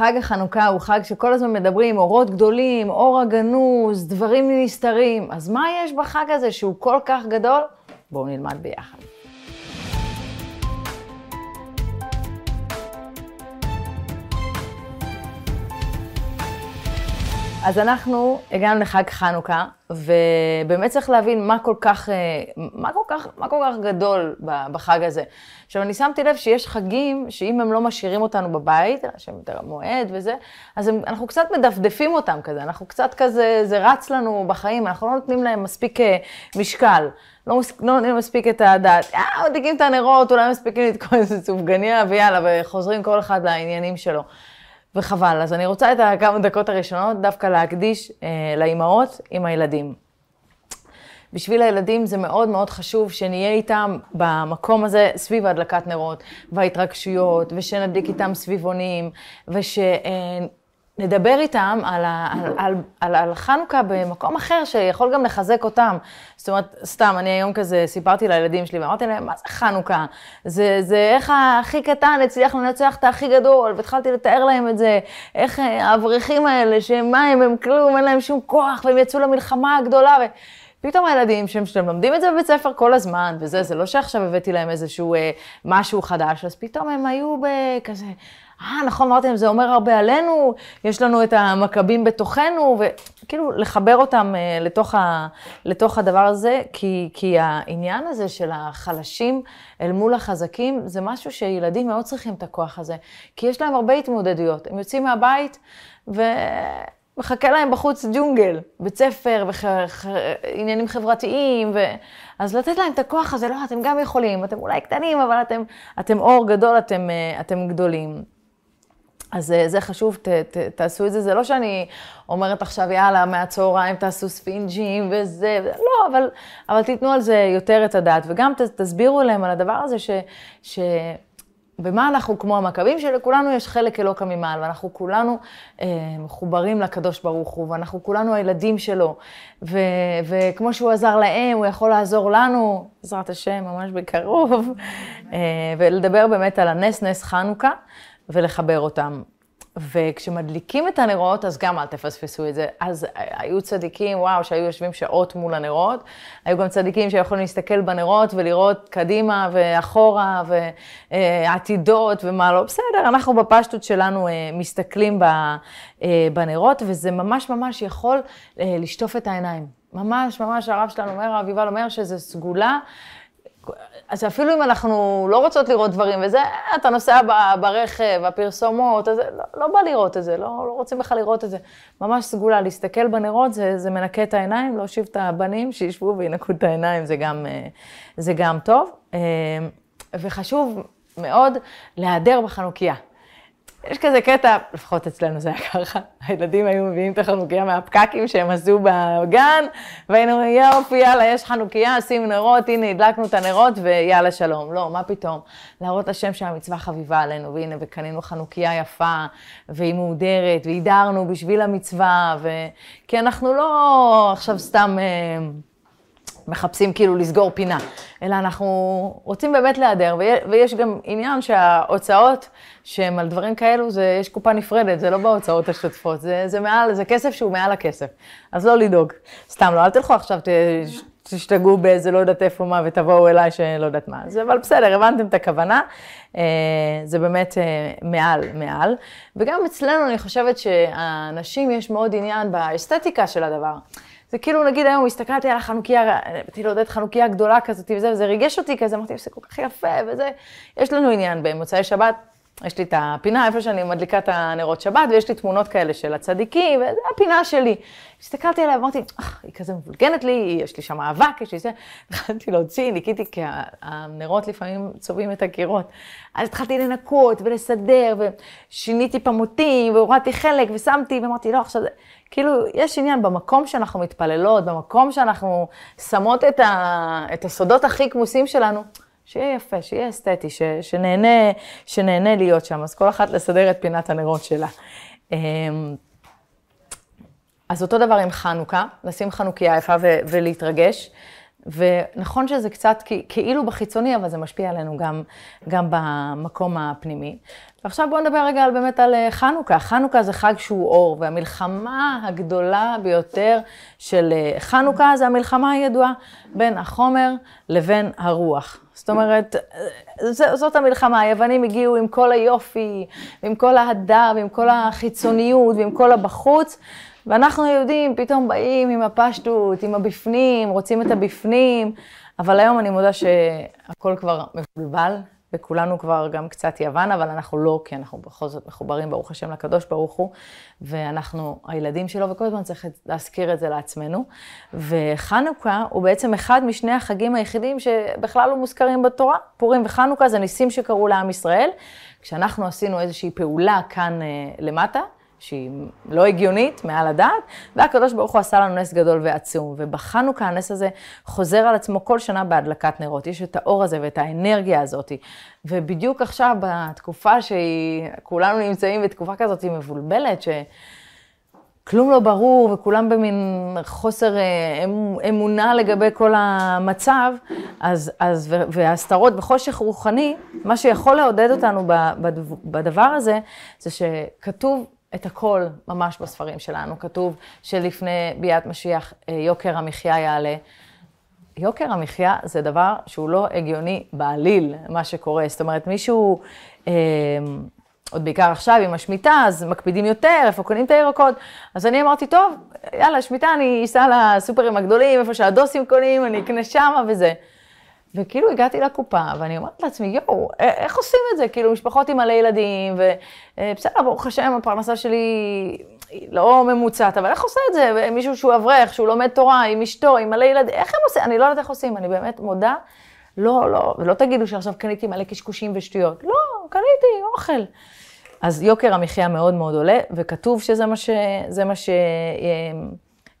חג החנוכה הוא חג שכל הזמן מדברים, אורות גדולים, אור הגנוז, דברים נסתרים. אז מה יש בחג הזה שהוא כל כך גדול? בואו נלמד ביחד. אז אנחנו הגענו לחג חנוכה, ובאמת צריך להבין מה כל כך, אה, מה כל כך, מה כל כך גדול בחג הזה. עכשיו, אני שמתי לב שיש חגים שאם הם לא משאירים אותנו בבית, שהם יותר המועד וזה, אז הם, אנחנו קצת מדפדפים אותם כזה, אנחנו קצת כזה, זה רץ לנו בחיים, אנחנו לא נותנים להם מספיק אה, משקל. לא, לא נותנים מספיק את הדעת. אה, מדליקים את הנרות, אולי מספיקים לתקוע איזה סופגניה, ויאללה, וחוזרים כל אחד לעניינים שלו. וחבל. אז אני רוצה את הכמה דקות הראשונות דווקא להקדיש אה, לאימהות עם הילדים. בשביל הילדים זה מאוד מאוד חשוב שנהיה איתם במקום הזה סביב הדלקת נרות וההתרגשויות, ושנדליק איתם סביבונים, וש... אה, נדבר איתם על, על, על, על, על חנוכה במקום אחר שיכול גם לחזק אותם. זאת אומרת, סתם, אני היום כזה סיפרתי לילדים שלי ואמרתי להם, מה זה חנוכה? זה, זה איך הכי קטן הצליח לנצח את הכי גדול, והתחלתי לתאר להם את זה, איך אה, האברכים האלה, שהם מים, הם כלום, אין להם שום כוח, והם יצאו למלחמה הגדולה. ו... פתאום הילדים שהם, לומדים את זה בבית ספר כל הזמן, וזה, זה לא שעכשיו הבאתי להם איזשהו אה, משהו חדש, אז פתאום הם היו בכזה, אה, נכון, אמרתם, זה אומר הרבה עלינו, יש לנו את המכבים בתוכנו, וכאילו לחבר אותם uh, לתוך, ה, לתוך הדבר הזה, כי, כי העניין הזה של החלשים אל מול החזקים, זה משהו שילדים מאוד צריכים את הכוח הזה, כי יש להם הרבה התמודדויות. הם יוצאים מהבית, ו... מחכה להם בחוץ ג'ונגל, בית ספר ועניינים וח... חברתיים, ו... אז לתת להם את הכוח הזה, לא, אתם גם יכולים, אתם אולי קטנים, אבל אתם, אתם אור גדול, אתם, אה, אתם גדולים. אז אה, זה חשוב, ת, ת, תעשו את זה. זה לא שאני אומרת עכשיו, יאללה, מהצהריים תעשו ספינג'ים וזה, לא, אבל, אבל תיתנו על זה יותר את הדעת. וגם ת, תסבירו להם על הדבר הזה ש... ש במה אנחנו כמו המכבים, שלכולנו יש חלק אלוקא ממעל, ואנחנו כולנו אה, מחוברים לקדוש ברוך הוא, ואנחנו כולנו הילדים שלו, ו, וכמו שהוא עזר להם, הוא יכול לעזור לנו, בעזרת השם, ממש בקרוב, אה, ולדבר באמת על הנס, נס חנוכה. ולחבר אותם. וכשמדליקים את הנרות, אז גם אל תפספסו את זה. אז היו צדיקים, וואו, שהיו יושבים שעות מול הנרות. היו גם צדיקים שיכולים להסתכל בנרות ולראות קדימה ואחורה ועתידות ומה לא. בסדר, אנחנו בפשטות שלנו אה, מסתכלים אה, בנרות, וזה ממש ממש יכול אה, לשטוף את העיניים. ממש ממש הרב שלנו אומר, הרב יובל אומר שזה סגולה. אז אפילו אם אנחנו לא רוצות לראות דברים וזה, אתה נוסע ברכב, הפרסומות, אז לא, לא בא לראות את זה, לא, לא רוצים בכלל לראות את זה. ממש סגולה, להסתכל בנרות זה, זה מנקה את העיניים, להושיב את הבנים שישבו וינקו את העיניים, זה גם, אה, זה גם טוב. אה, וחשוב מאוד להיעדר בחנוכיה. יש כזה קטע, לפחות אצלנו זה היה ככה, הילדים היו מביאים את החנוכיה מהפקקים שהם עשו בגן, והיינו אומרים, יופי, יאללה, יש חנוכיה, שים נרות, הנה, הדלקנו את הנרות, ויאללה, שלום. לא, מה פתאום? להראות לשם שהמצווה חביבה עלינו, והנה, וקנינו חנוכיה יפה, והיא מהודרת, והידרנו בשביל המצווה, ו... כי אנחנו לא עכשיו סתם... מחפשים כאילו לסגור פינה, אלא אנחנו רוצים באמת להיעדר, ויש גם עניין שההוצאות שהן על דברים כאלו, זה, יש קופה נפרדת, זה לא בהוצאות השוטפות, זה, זה מעל, זה כסף שהוא מעל הכסף, אז לא לדאוג. סתם, לא, אל תלכו עכשיו, תשתגעו באיזה לא יודעת איפה מה ותבואו אליי שלא יודעת מה. זה, אבל בסדר, הבנתם את הכוונה, אה, זה באמת אה, מעל, מעל. וגם אצלנו אני חושבת שהנשים יש מאוד עניין באסתטיקה של הדבר. זה כאילו, נגיד היום הסתכלתי על החנוכיה, באתי לעודד חנוכיה גדולה כזאת וזה, וזה ריגש אותי כזה, אמרתי, זה כל כך יפה וזה. יש לנו עניין במוצאי שבת, יש לי את הפינה איפה שאני מדליקה את הנרות שבת, ויש לי תמונות כאלה של הצדיקים, וזו הפינה שלי. הסתכלתי עליה ואמרתי, אך, היא כזה מבולגנת לי, יש לי שם אבק, יש לי זה. התחלתי להוציא, ניקיתי, כי הנרות לפעמים צובעים את הקירות. אז התחלתי לנקות ולסדר, ושיניתי פמוטים, והורדתי חלק, ושמתי, ואמרתי, לא, עכשיו זה... כאילו, יש עניין במקום שאנחנו מתפללות, במקום שאנחנו שמות את, ה, את הסודות הכי כמוסים שלנו, שיהיה יפה, שיהיה אסתטי, ש, שנהנה, שנהנה להיות שם. אז כל אחת לסדר את פינת הנרות שלה. אמ, אז אותו דבר עם חנוכה, לשים חנוכיה יפה ו- ולהתרגש. ונכון שזה קצת כאילו בחיצוני, אבל זה משפיע עלינו גם, גם במקום הפנימי. ועכשיו בואו נדבר רגע על, באמת על אה, חנוכה. חנוכה זה חג שהוא אור, והמלחמה הגדולה ביותר של אה, חנוכה זה המלחמה הידועה בין החומר לבין הרוח. זאת אומרת, אה, זאת המלחמה, היוונים הגיעו עם כל היופי, ועם כל ההדר, ועם כל החיצוניות, ועם כל הבחוץ, ואנחנו היהודים פתאום באים עם הפשטות, עם הבפנים, רוצים את הבפנים, אבל היום אני מודה שהכל כבר מבולבל, וכולנו כבר גם קצת יוון, אבל אנחנו לא, כי אנחנו בכל זאת מחוברים, ברוך השם, לקדוש ברוך הוא, ואנחנו הילדים שלו, וכל הזמן צריך להזכיר את זה לעצמנו. וחנוכה הוא בעצם אחד משני החגים היחידים שבכלל לא מוזכרים בתורה. פורים וחנוכה זה ניסים שקרו לעם ישראל. כשאנחנו עשינו איזושהי פעולה כאן אה, למטה, שהיא לא הגיונית, מעל הדעת, והקדוש ברוך הוא עשה לנו נס גדול ועצום. ובחנוכה הנס הזה חוזר על עצמו כל שנה בהדלקת נרות. יש את האור הזה ואת האנרגיה הזאת. ובדיוק עכשיו, בתקופה שכולנו נמצאים בתקופה כזאת מבולבלת, ש... כלום לא ברור וכולם במין חוסר אה, אמונה לגבי כל המצב, אז, אז, והסתרות וחושך רוחני, מה שיכול לעודד אותנו בדבר הזה, זה שכתוב את הכל ממש בספרים שלנו. כתוב שלפני ביאת משיח אה, יוקר המחיה יעלה. יוקר המחיה זה דבר שהוא לא הגיוני בעליל, מה שקורה. זאת אומרת, מישהו, אה, עוד בעיקר עכשיו עם השמיטה, אז מקפידים יותר, איפה קונים את הירקות. אז אני אמרתי, טוב, יאללה, שמיטה, אני אסע לסופרים הגדולים, איפה שהדוסים קונים, אני אקנה שמה וזה. וכאילו הגעתי לקופה, ואני אומרת לעצמי, יואו, איך עושים את זה? כאילו, משפחות עם מלא ילדים, ובסדר, אה, ברוך השם, הפרנסה שלי היא לא ממוצעת, אבל איך עושה את זה? מישהו שהוא אברך, שהוא לומד תורה, עם אשתו, עם מלא ילדים, איך הם עושים? אני לא יודעת איך עושים, אני באמת מודה. לא, לא, ולא תגידו שעכשיו קניתי מלא קשקושים ושטויות. לא, קניתי אוכל. אז יוקר המחיה מאוד מאוד עולה, וכתוב שזה מה ש... זה מה ש...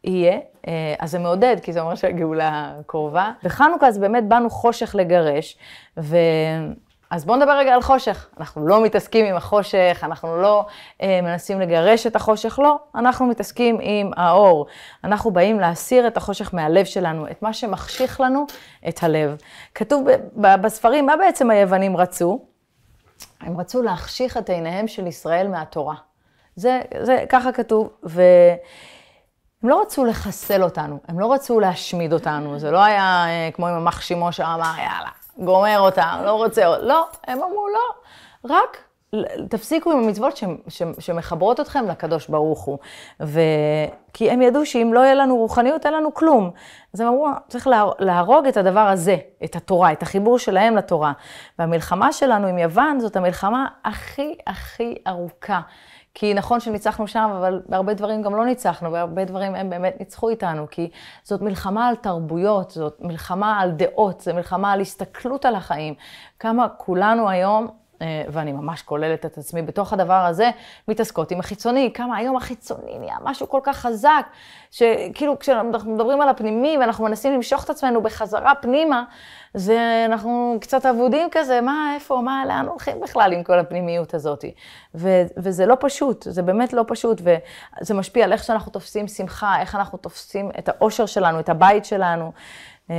יהיה, אה, אז זה מעודד, כי זה אומר שהגאולה קרובה. בחנוכה אז באמת באנו חושך לגרש, ו... אז בואו נדבר רגע על חושך. אנחנו לא מתעסקים עם החושך, אנחנו לא אה, מנסים לגרש את החושך, לא, אנחנו מתעסקים עם האור. אנחנו באים להסיר את החושך מהלב שלנו, את מה שמחשיך לנו את הלב. כתוב בספרים, מה בעצם היוונים רצו? הם רצו להחשיך את עיניהם של ישראל מהתורה. זה, זה ככה כתוב, ו... הם לא רצו לחסל אותנו, הם לא רצו להשמיד אותנו, זה לא היה אה, כמו עם המח שימו שאמר, יאללה, גומר אותם, לא רוצה. לא, הם אמרו, לא, רק תפסיקו עם המצוות ש, ש, שמחברות אתכם לקדוש ברוך הוא. ו... כי הם ידעו שאם לא יהיה לנו רוחניות, אין לנו כלום. אז הם אמרו, צריך להרוג את הדבר הזה, את התורה, את החיבור שלהם לתורה. והמלחמה שלנו עם יוון זאת המלחמה הכי הכי ארוכה. כי נכון שניצחנו שם, אבל בהרבה דברים גם לא ניצחנו, בהרבה דברים הם באמת ניצחו איתנו, כי זאת מלחמה על תרבויות, זאת מלחמה על דעות, זו מלחמה על הסתכלות על החיים. כמה כולנו היום ואני ממש כוללת את עצמי בתוך הדבר הזה, מתעסקות עם החיצוני, כמה היום החיצוני נהיה משהו כל כך חזק, שכאילו כשאנחנו מדברים על הפנימי ואנחנו מנסים למשוך את עצמנו בחזרה פנימה, זה, אנחנו קצת אבודים כזה, מה, איפה, מה, לאן הולכים בכלל עם כל הפנימיות הזאת. ו, וזה לא פשוט, זה באמת לא פשוט, וזה משפיע על איך שאנחנו תופסים שמחה, איך אנחנו תופסים את האושר שלנו, את הבית שלנו. אה,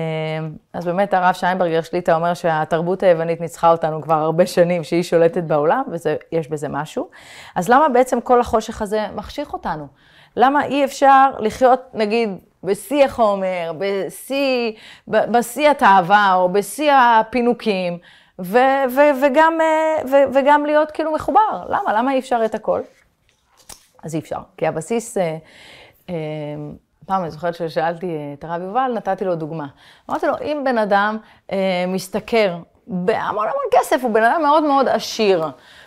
אז באמת הרב שיינברגר שליטה אומר שהתרבות היוונית ניצחה אותנו כבר הרבה שנים, שהיא שולטת בעולם, ויש בזה משהו. אז למה בעצם כל החושך הזה מחשיך אותנו? למה אי אפשר לחיות, נגיד, בשיא החומר, בשיא, בשיא התאווה, או בשיא הפינוקים, ו, ו, וגם, אה, ו, וגם להיות כאילו מחובר? למה? למה אי אפשר את הכל? אז אי אפשר, כי הבסיס... אה, פעם אני זוכרת ששאלתי את הרב יובל, נתתי לו דוגמה. אמרתי לו, אם בן אדם אה, משתכר בהמון המון כסף, הוא בן אדם מאוד מאוד עשיר,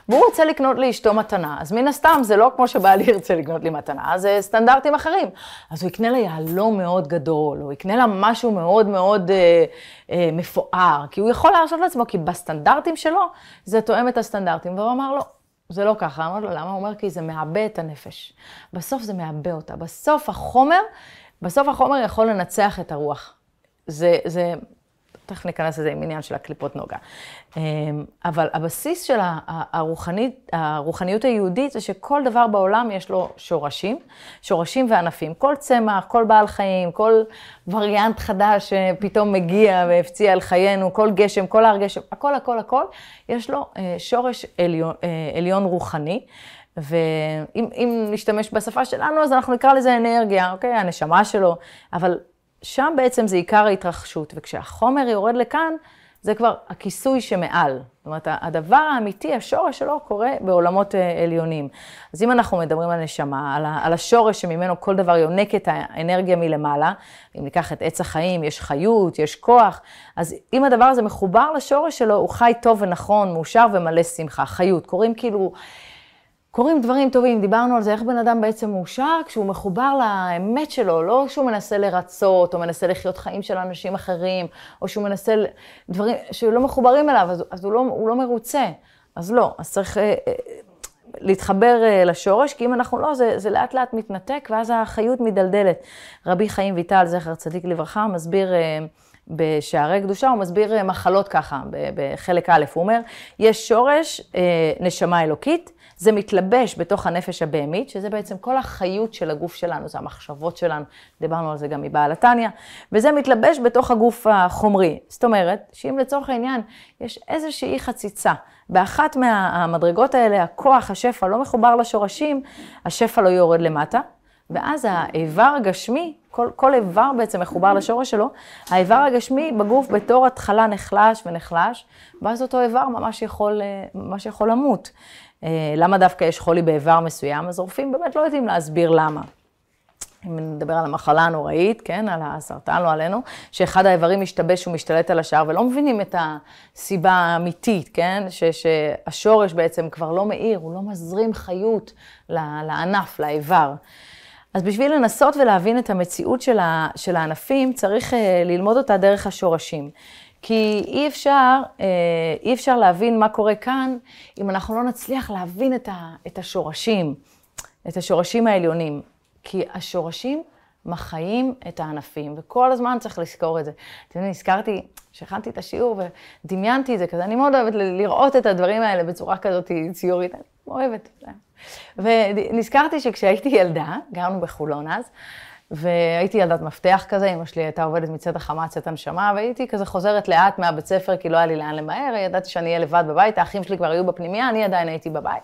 והוא רוצה לקנות לאשתו מתנה, אז מן הסתם זה לא כמו שבעלי ירצה לקנות לי מתנה, זה סטנדרטים אחרים. אז הוא יקנה לה יהלום מאוד גדול, הוא יקנה לה משהו מאוד מאוד אה, אה, מפואר, כי הוא יכול להרשות לעצמו, כי בסטנדרטים שלו זה תואם את הסטנדרטים, והוא אמר לו, זה לא ככה. אמרתי לו, למה? הוא אומר, כי זה מעבה את הנפש. בסוף זה מעבה אותה. בסוף החומר, בסוף החומר יכול לנצח את הרוח. זה, זה תכף ניכנס לזה עם עניין של הקליפות נוגה. אמ, אבל הבסיס של הרוחנית, הרוחניות היהודית זה שכל דבר בעולם יש לו שורשים, שורשים וענפים. כל צמח, כל בעל חיים, כל וריאנט חדש שפתאום מגיע והפציע על חיינו, כל גשם, כל הר גשם, הכל, הכל, הכל, יש לו אה, שורש עליון, אה, עליון רוחני. ואם נשתמש בשפה שלנו, אז אנחנו נקרא לזה אנרגיה, אוקיי? הנשמה שלו, אבל שם בעצם זה עיקר ההתרחשות, וכשהחומר יורד לכאן, זה כבר הכיסוי שמעל. זאת אומרת, הדבר האמיתי, השורש שלו, קורה בעולמות אה, עליונים. אז אם אנחנו מדברים על נשמה, על השורש שממנו כל דבר יונק את האנרגיה מלמעלה, אם ניקח את עץ החיים, יש חיות, יש כוח, אז אם הדבר הזה מחובר לשורש שלו, הוא חי טוב ונכון, מאושר ומלא שמחה. חיות, קוראים כאילו... קורים דברים טובים, דיברנו על זה, איך בן אדם בעצם מאושר כשהוא מחובר לאמת שלו, לא שהוא מנסה לרצות, או מנסה לחיות חיים של אנשים אחרים, או שהוא מנסה דברים שלא מחוברים אליו, אז, אז הוא, לא, הוא לא מרוצה. אז לא, אז צריך אה, אה, להתחבר אה, לשורש, כי אם אנחנו לא, זה, זה לאט לאט מתנתק, ואז החיות מדלדלת. רבי חיים ויטל, זכר צדיק לברכה, מסביר... אה, בשערי קדושה, הוא מסביר אה, מחלות ככה, בחלק א', הוא אומר, יש שורש אה, נשמה אלוקית, זה מתלבש בתוך הנפש הבהמית, שזה בעצם כל החיות של הגוף שלנו, זה המחשבות שלנו, דיברנו על זה גם מבעל התניא, וזה מתלבש בתוך הגוף החומרי. זאת אומרת, שאם לצורך העניין יש איזושהי חציצה, באחת מהמדרגות האלה, הכוח, השפע, לא מחובר לשורשים, השפע לא יורד למטה, ואז האיבר הגשמי, כל, כל איבר בעצם מחובר לשורש שלו, האיבר הגשמי בגוף בתור התחלה נחלש ונחלש, ואז אותו איבר ממש יכול, ממש יכול למות. אה, למה דווקא יש חולי באיבר מסוים, אז רופאים באמת לא יודעים להסביר למה. אם נדבר על המחלה הנוראית, כן, על הסרטן, לא עלינו, שאחד האיברים משתבש ומשתלט על השאר, ולא מבינים את הסיבה האמיתית, כן, ש, שהשורש בעצם כבר לא מאיר, הוא לא מזרים חיות לענף, לאיבר. אז בשביל לנסות ולהבין את המציאות של, הענפים, צריך uh, ללמוד אותה דרך השורשים. כי אי אפשר, אה, אי אפשר להבין מה קורה כאן, אם אנחנו לא נצליח להבין את, ה, את השורשים, את השורשים העליונים. כי השורשים מחיים את הענפים, וכל הזמן צריך לזכור את זה. אתם יודעים, נזכרתי, כשהכנתי את השיעור ודמיינתי את זה כזה, אני מאוד אוהבת לראות את הדברים האלה בצורה כזאת ציורית, אני אוהבת. ונזכרתי שכשהייתי ילדה, גרנו בחולון אז, והייתי ילדת מפתח כזה, אמא שלי הייתה עובדת מצד החמה, צאת הנשמה, והייתי כזה חוזרת לאט מהבית ספר, כי לא היה לי לאן למהר, ידעתי שאני אהיה לבד בבית, האחים שלי כבר היו בפנימייה, אני עדיין הייתי בבית.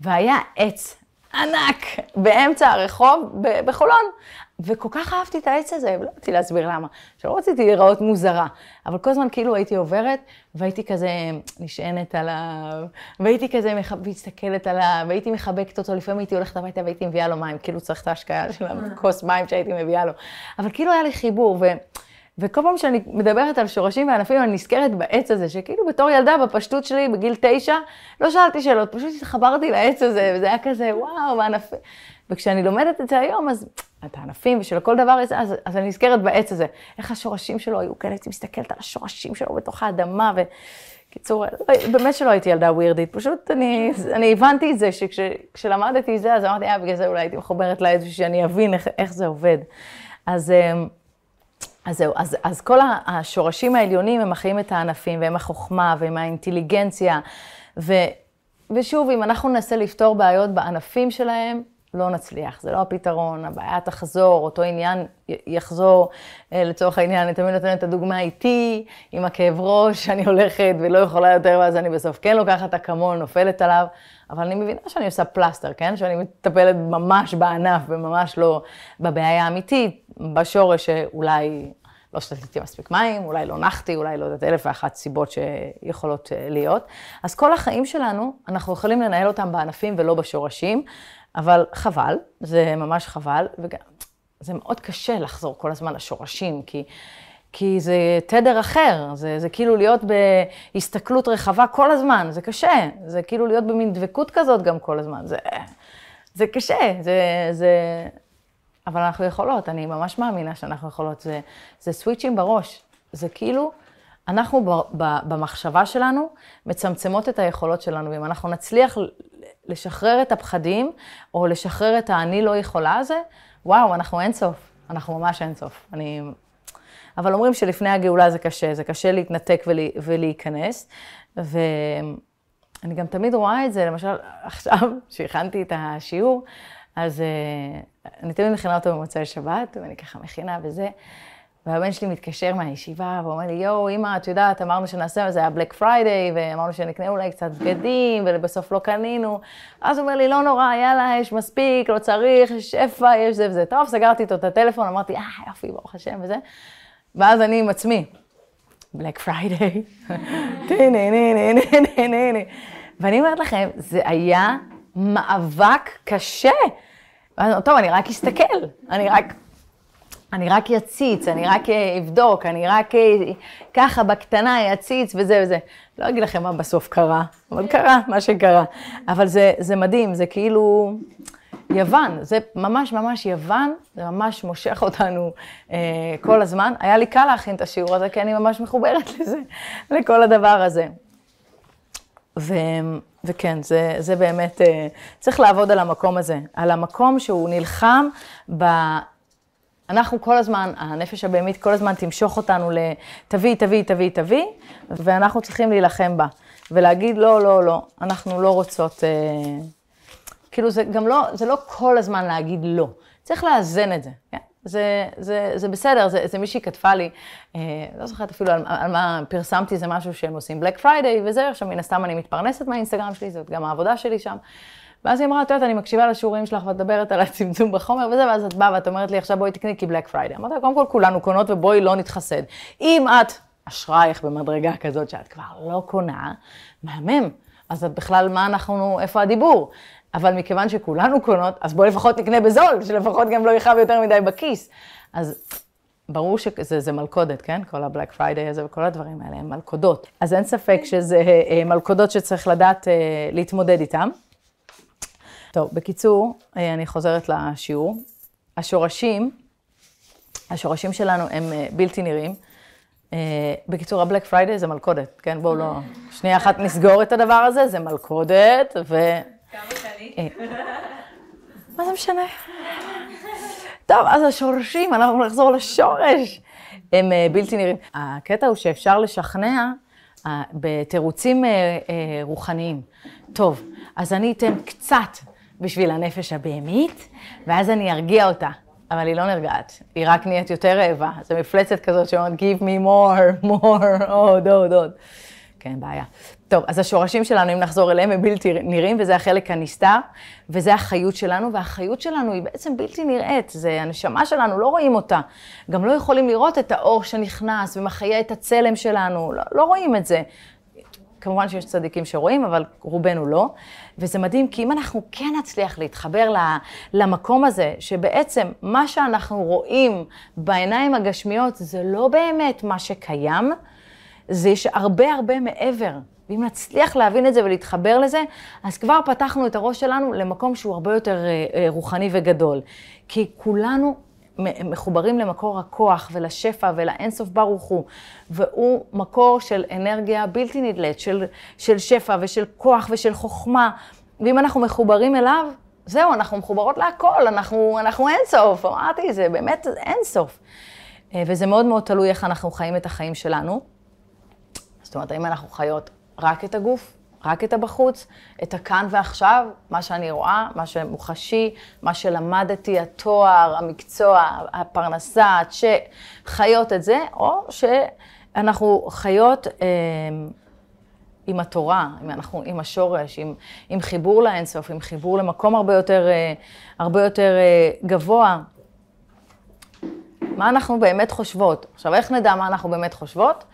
והיה עץ ענק באמצע הרחוב בחולון. וכל כך אהבתי את העץ הזה, ולא רציתי להסביר למה. שלא רציתי להיראות מוזרה, אבל כל הזמן כאילו הייתי עוברת, והייתי כזה נשענת עליו, והייתי כזה מסתכלת עליו, והייתי מחבקת אותו, לפעמים הייתי הולכת הביתה והייתי מביאה לו מים, כאילו צריך את ההשקיה של הכוס מים שהייתי מביאה לו. אבל כאילו היה לי חיבור, ו... וכל פעם שאני מדברת על שורשים וענפים, אני נזכרת בעץ הזה, שכאילו בתור ילדה, בפשטות שלי, בגיל תשע, לא שאלתי שאלות, פשוט התחברתי לעץ הזה, וזה היה כזה, וואו, וענפים. וכשאני לומדת את זה היום, אז את הענפים ושל כל דבר הזה, אז, אז אני נזכרת בעץ הזה. איך השורשים שלו היו כאלה, הייתי מסתכלת על השורשים שלו בתוך האדמה, וקיצור, לא, באמת שלא הייתי ילדה ווירדית, פשוט אני, אני הבנתי את זה, שכשלמדתי את זה, אז אמרתי, אה, בגלל זה אולי הייתי מחוברת לעץ, שאני אבין איך, איך זה עובד. אז... אמ, אז זהו, אז, אז כל השורשים העליונים הם מחיים את הענפים, והם החוכמה, והם האינטליגנציה. ו, ושוב, אם אנחנו ננסה לפתור בעיות בענפים שלהם, לא נצליח, זה לא הפתרון, הבעיה תחזור, אותו עניין יחזור. אה, לצורך העניין, אני תמיד נותנת את הדוגמה איתי, עם הכאב ראש, אני הולכת ולא יכולה יותר, ואז אני בסוף כן לוקחת אקמול, נופלת עליו, אבל אני מבינה שאני עושה פלסטר, כן? שאני מטפלת ממש בענף וממש לא בבעיה האמיתית, בשורש שאולי לא שתיתי מספיק מים, אולי לא נחתי, אולי לא יודעת, אלף ואחת סיבות שיכולות אה, להיות. אז כל החיים שלנו, אנחנו יכולים לנהל אותם בענפים ולא בשורשים, אבל חבל, זה ממש חבל, וגם זה מאוד קשה לחזור כל הזמן לשורשים, כי, כי זה תדר אחר, זה, זה כאילו להיות בהסתכלות רחבה כל הזמן, זה קשה, זה כאילו להיות במין דבקות כזאת גם כל הזמן, זה, זה קשה, זה, זה... אבל אנחנו יכולות, אני ממש מאמינה שאנחנו יכולות, זה, זה סוויצ'ים בראש, זה כאילו... אנחנו במחשבה שלנו מצמצמות את היכולות שלנו, ואם אנחנו נצליח לשחרר את הפחדים, או לשחרר את האני לא יכולה הזה, וואו, אנחנו אינסוף, אנחנו ממש אינסוף. אני... אבל אומרים שלפני הגאולה זה קשה, זה קשה להתנתק ולה, ולהיכנס. ואני גם תמיד רואה את זה, למשל, עכשיו, שהכנתי את השיעור, אז אה, אני תמיד מכינה אותו במוצאי שבת, ואני ככה מכינה וזה. והבן שלי מתקשר מהישיבה ואומר לי, יואו, אמא, את יודעת, אמרנו שנעשה, זה היה Black Friday, ואמרנו שנקנה אולי קצת בגדים, ובסוף לא קנינו. אז הוא אומר לי, לא נורא, יאללה, יש מספיק, לא צריך, יש שפע, יש זה וזה. טוב, סגרתי איתו את הטלפון, אמרתי, אה, יופי, ברוך השם וזה. ואז אני עם עצמי, Black Friday, ואני אומרת לכם, זה היה מאבק קשה. טוב, אני רק אסתכל, אני רק... אני רק יציץ, אני רק אבדוק, אני רק אה, ככה בקטנה אציץ וזה וזה. לא אגיד לכם מה בסוף קרה, אבל קרה מה שקרה. אבל זה, זה מדהים, זה כאילו יוון, זה ממש ממש יוון, זה ממש מושך אותנו אה, כל הזמן. היה לי קל להכין את השיעור הזה, כי אני ממש מחוברת לזה, לכל הדבר הזה. ו, וכן, זה, זה באמת, אה, צריך לעבוד על המקום הזה, על המקום שהוא נלחם ב... אנחנו כל הזמן, הנפש הבהמית כל הזמן תמשוך אותנו לתביא, תביא, תביא, תביא, ואנחנו צריכים להילחם בה. ולהגיד לא, לא, לא, אנחנו לא רוצות, אה, כאילו זה גם לא, זה לא כל הזמן להגיד לא, צריך לאזן את זה, כן? זה, זה, זה בסדר, זה, זה מישהי כתבה לי, אה, לא זוכרת אפילו על, על מה פרסמתי, זה משהו שהם עושים Black Friday וזה, עכשיו מן הסתם אני מתפרנסת מהאינסטגרם שלי, זאת גם העבודה שלי שם. ואז היא אמרה, את יודעת, אני מקשיבה לשיעורים שלך ואת מדברת על הצמצום בחומר וזה, ואז את באה ואת אומרת לי, עכשיו בואי תקני כי Black Friday. אמרתי לה, קודם כל כולנו קונות ובואי לא נתחסד. אם את, אשרייך במדרגה כזאת שאת כבר לא קונה, מהמם. אז את בכלל, מה אנחנו, איפה הדיבור? אבל מכיוון שכולנו קונות, אז בואי לפחות נקנה בזול, שלפחות גם לא יכאב יותר מדי בכיס. אז ברור שזה מלכודת, כן? כל ה Black Friday הזה וכל הדברים האלה הם מלכודות. אז אין ספק שזה אה, מלכודות שצריך לדעת אה, להתמודד איתן. טוב, בקיצור, אה, אני חוזרת לשיעור. השורשים, השורשים שלנו הם אה, בלתי נראים. אה, בקיצור, הבלק פריידי זה מלכודת, כן? בואו לא... שנייה אחת נסגור את הדבר הזה, זה מלכודת, ו... כמה קנית? מה זה משנה? טוב, אז השורשים, אנחנו נחזור לשורש. הם בלתי נראים. הקטע הוא שאפשר לשכנע בתירוצים רוחניים. טוב, אז אני אתן קצת בשביל הנפש הבהמית, ואז אני ארגיע אותה. אבל היא לא נרגעת, היא רק נהיית יותר רעבה. זו מפלצת כזאת שאומרת, give me more, more, עוד, עוד, עוד. כן, בעיה. טוב, אז השורשים שלנו, אם נחזור אליהם, הם בלתי נראים, וזה החלק הנסתר, וזה החיות שלנו, והחיות שלנו היא בעצם בלתי נראית, זה הנשמה שלנו, לא רואים אותה. גם לא יכולים לראות את האור שנכנס ומחיה את הצלם שלנו, לא, לא רואים את זה. כמובן שיש צדיקים שרואים, אבל רובנו לא. וזה מדהים, כי אם אנחנו כן נצליח להתחבר למקום הזה, שבעצם מה שאנחנו רואים בעיניים הגשמיות זה לא באמת מה שקיים, זה יש הרבה הרבה מעבר. ואם נצליח להבין את זה ולהתחבר לזה, אז כבר פתחנו את הראש שלנו למקום שהוא הרבה יותר אה, אה, רוחני וגדול. כי כולנו מחוברים למקור הכוח ולשפע ולאינסוף ברוך הוא, והוא מקור של אנרגיה בלתי נדלית, של, של שפע ושל כוח ושל חוכמה, ואם אנחנו מחוברים אליו, זהו, אנחנו מחוברות להכל, אנחנו, אנחנו אינסוף, אמרתי, זה באמת אינסוף. אה, וזה מאוד מאוד תלוי איך אנחנו חיים את החיים שלנו. זאת אומרת, האם אנחנו חיות רק את הגוף, רק את הבחוץ, את הכאן ועכשיו, מה שאני רואה, מה שמוחשי, מה שלמדתי, התואר, המקצוע, הפרנסה, שחיות את זה, או שאנחנו חיות אה, עם התורה, עם, אנחנו, עם השורש, עם, עם חיבור לאינסוף, עם חיבור למקום הרבה יותר, אה, הרבה יותר אה, גבוה. מה אנחנו באמת חושבות? עכשיו, איך נדע מה אנחנו באמת חושבות?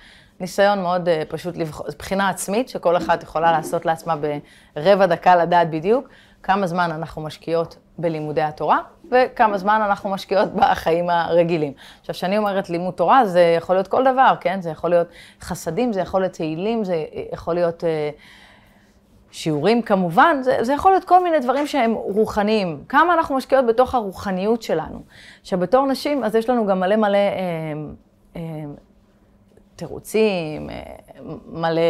ניסיון מאוד uh, פשוט, לבחור, בחינה עצמית, שכל אחת יכולה לעשות לעצמה ברבע דקה לדעת בדיוק כמה זמן אנחנו משקיעות בלימודי התורה, וכמה זמן אנחנו משקיעות בחיים הרגילים. עכשיו, כשאני אומרת לימוד תורה, זה יכול להיות כל דבר, כן? זה יכול להיות חסדים, זה יכול להיות תהילים, זה יכול להיות uh, שיעורים כמובן, זה, זה יכול להיות כל מיני דברים שהם רוחניים. כמה אנחנו משקיעות בתוך הרוחניות שלנו. עכשיו, בתור נשים, אז יש לנו גם מלא מלא... Uh, uh, תירוצים, אה, מלא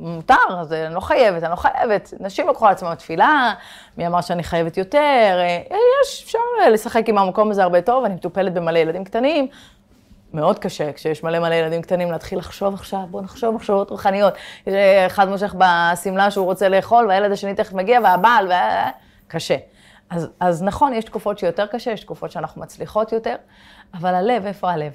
מותר, אז אני לא חייבת, אני לא חייבת. נשים לקחו על עצמם תפילה, מי אמר שאני חייבת יותר, אה, יש, אפשר לשחק עם המקום הזה הרבה טוב, אני מטופלת במלא ילדים קטנים, מאוד קשה, כשיש מלא מלא ילדים קטנים, להתחיל לחשוב עכשיו, בוא נחשוב מחשבות רוחניות. אחד מושך בשמלה שהוא רוצה לאכול, והילד השני תכף מגיע, והבעל, ו... קשה. אז, אז נכון, יש תקופות שיותר קשה, יש תקופות שאנחנו מצליחות יותר, אבל הלב, איפה הלב?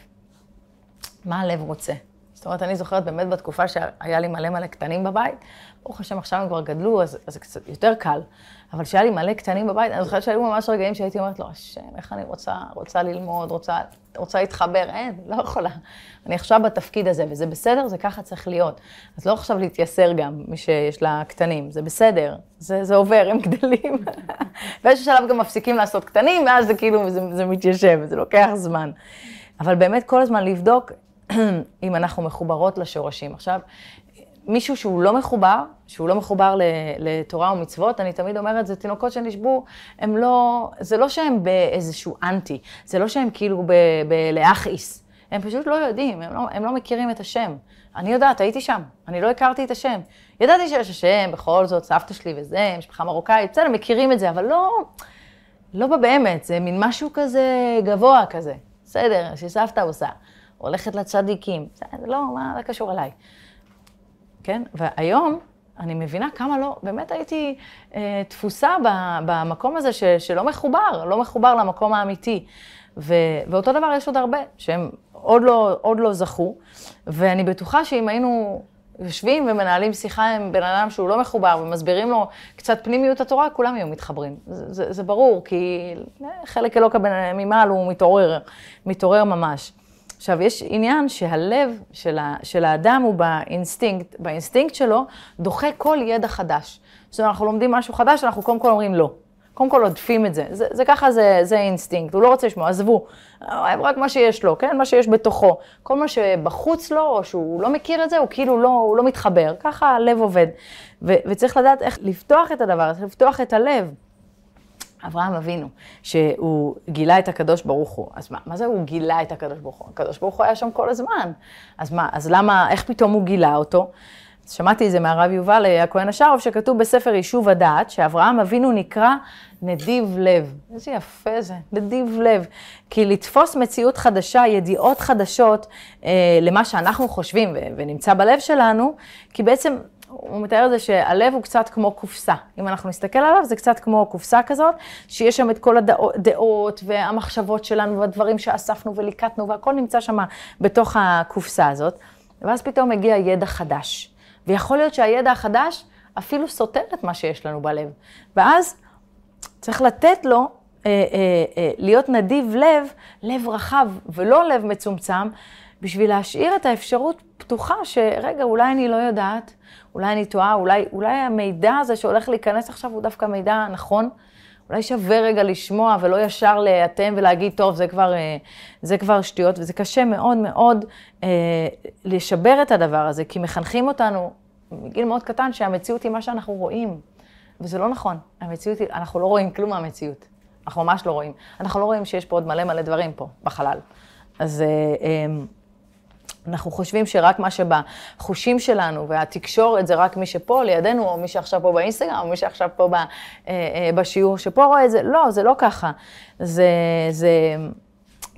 מה הלב רוצה? זאת אומרת, אני זוכרת באמת בתקופה שהיה לי מלא מלא קטנים בבית, ברוך השם, עכשיו הם כבר גדלו, אז זה קצת יותר קל. אבל כשהיה לי מלא קטנים בבית, אני זוכרת שהיו ממש רגעים שהייתי אומרת לו, השם, איך אני רוצה, רוצה ללמוד, רוצה, רוצה להתחבר, אין, לא יכולה. אני עכשיו בתפקיד הזה, וזה בסדר, זה ככה צריך להיות. אז לא עכשיו להתייסר גם, מי שיש לה קטנים, זה בסדר, זה, זה עובר, הם גדלים. באיזשהו שלב גם מפסיקים לעשות קטנים, ואז זה כאילו, זה, זה מתיישב, זה לוקח זמן. אבל באמת כל הזמן לבדוק אם אנחנו מחוברות לשורשים. עכשיו, מישהו שהוא לא מחובר, שהוא לא מחובר לתורה ומצוות, אני תמיד אומרת, זה תינוקות שנשבו, הם לא, זה לא שהם באיזשהו אנטי, זה לא שהם כאילו בלהכעיס, הם פשוט לא יודעים, הם לא, הם לא מכירים את השם. אני יודעת, הייתי שם, אני לא הכרתי את השם. ידעתי שיש השם, בכל זאת, סבתא שלי וזה, משפחה מרוקאית, בסדר, מכירים את זה, אבל לא, לא באמת, זה מין משהו כזה גבוה כזה. בסדר, שסבתא עושה. הולכת לצדיקים, זה לא, מה זה קשור אליי. כן? והיום אני מבינה כמה לא, באמת הייתי אה, תפוסה ב, במקום הזה ש, שלא מחובר, לא מחובר למקום האמיתי. ו, ואותו דבר יש עוד הרבה, שהם עוד לא, עוד לא זכו, ואני בטוחה שאם היינו יושבים ומנהלים שיחה עם בן אדם שהוא לא מחובר ומסבירים לו קצת פנימיות התורה, כולם יהיו מתחברים. זה, זה, זה ברור, כי אה, חלק אלוקא ממעל הוא מתעורר, מתעורר ממש. עכשיו, יש עניין שהלב של, ה, של האדם הוא באינסטינקט, באינסטינקט שלו, דוחה כל ידע חדש. זאת אומרת, אנחנו לומדים משהו חדש, אנחנו קודם כל אומרים לא. קודם כל הודפים את זה. זה, זה ככה, זה, זה אינסטינקט, הוא לא רוצה לשמוע, עזבו. אוהב רק מה שיש לו, כן? מה שיש בתוכו. כל מה שבחוץ לו, או שהוא לא מכיר את זה, הוא כאילו לא, הוא לא מתחבר. ככה הלב עובד. ו, וצריך לדעת איך לפתוח את הדבר הזה, לפתוח את הלב. אברהם אבינו, שהוא גילה את הקדוש ברוך הוא. אז מה, מה זה הוא גילה את הקדוש ברוך הוא? הקדוש ברוך הוא היה שם כל הזמן. אז מה, אז למה, איך פתאום הוא גילה אותו? שמעתי את זה מהרב יובל הכהן השרוב, שכתוב בספר יישוב הדעת, שאברהם אבינו נקרא נדיב לב. איזה יפה זה, נדיב לב. כי לתפוס מציאות חדשה, ידיעות חדשות אה, למה שאנחנו חושבים ונמצא בלב שלנו, כי בעצם הוא מתאר את זה שהלב הוא קצת כמו קופסה. אם אנחנו נסתכל עליו, זה קצת כמו קופסה כזאת, שיש שם את כל הדעות והמחשבות שלנו והדברים שאספנו וליקטנו, והכל נמצא שם בתוך הקופסה הזאת. ואז פתאום מגיע ידע חדש. ויכול להיות שהידע החדש אפילו סותר את מה שיש לנו בלב. ואז צריך לתת לו אה, אה, אה, להיות נדיב לב, לב רחב ולא לב מצומצם, בשביל להשאיר את האפשרות פתוחה שרגע, אולי אני לא יודעת, אולי אני טועה, אולי, אולי המידע הזה שהולך להיכנס עכשיו הוא דווקא מידע נכון. אולי שווה רגע לשמוע ולא ישר להיאטם ולהגיד, טוב, זה כבר, אה, זה כבר שטויות, וזה קשה מאוד מאוד אה, לשבר את הדבר הזה, כי מחנכים אותנו מגיל מאוד קטן שהמציאות היא מה שאנחנו רואים, וזה לא נכון. המציאות היא, אנחנו לא רואים כלום מהמציאות. אנחנו ממש לא רואים. אנחנו לא רואים שיש פה עוד מלא מלא דברים פה, בחלל. אז... אה, אה, אנחנו חושבים שרק מה שבחושים שלנו והתקשורת זה רק מי שפה לידינו, או מי שעכשיו פה באינסטגרם, או מי שעכשיו פה אה, אה, בשיעור שפה רואה את זה. לא, זה לא ככה. זה, זה,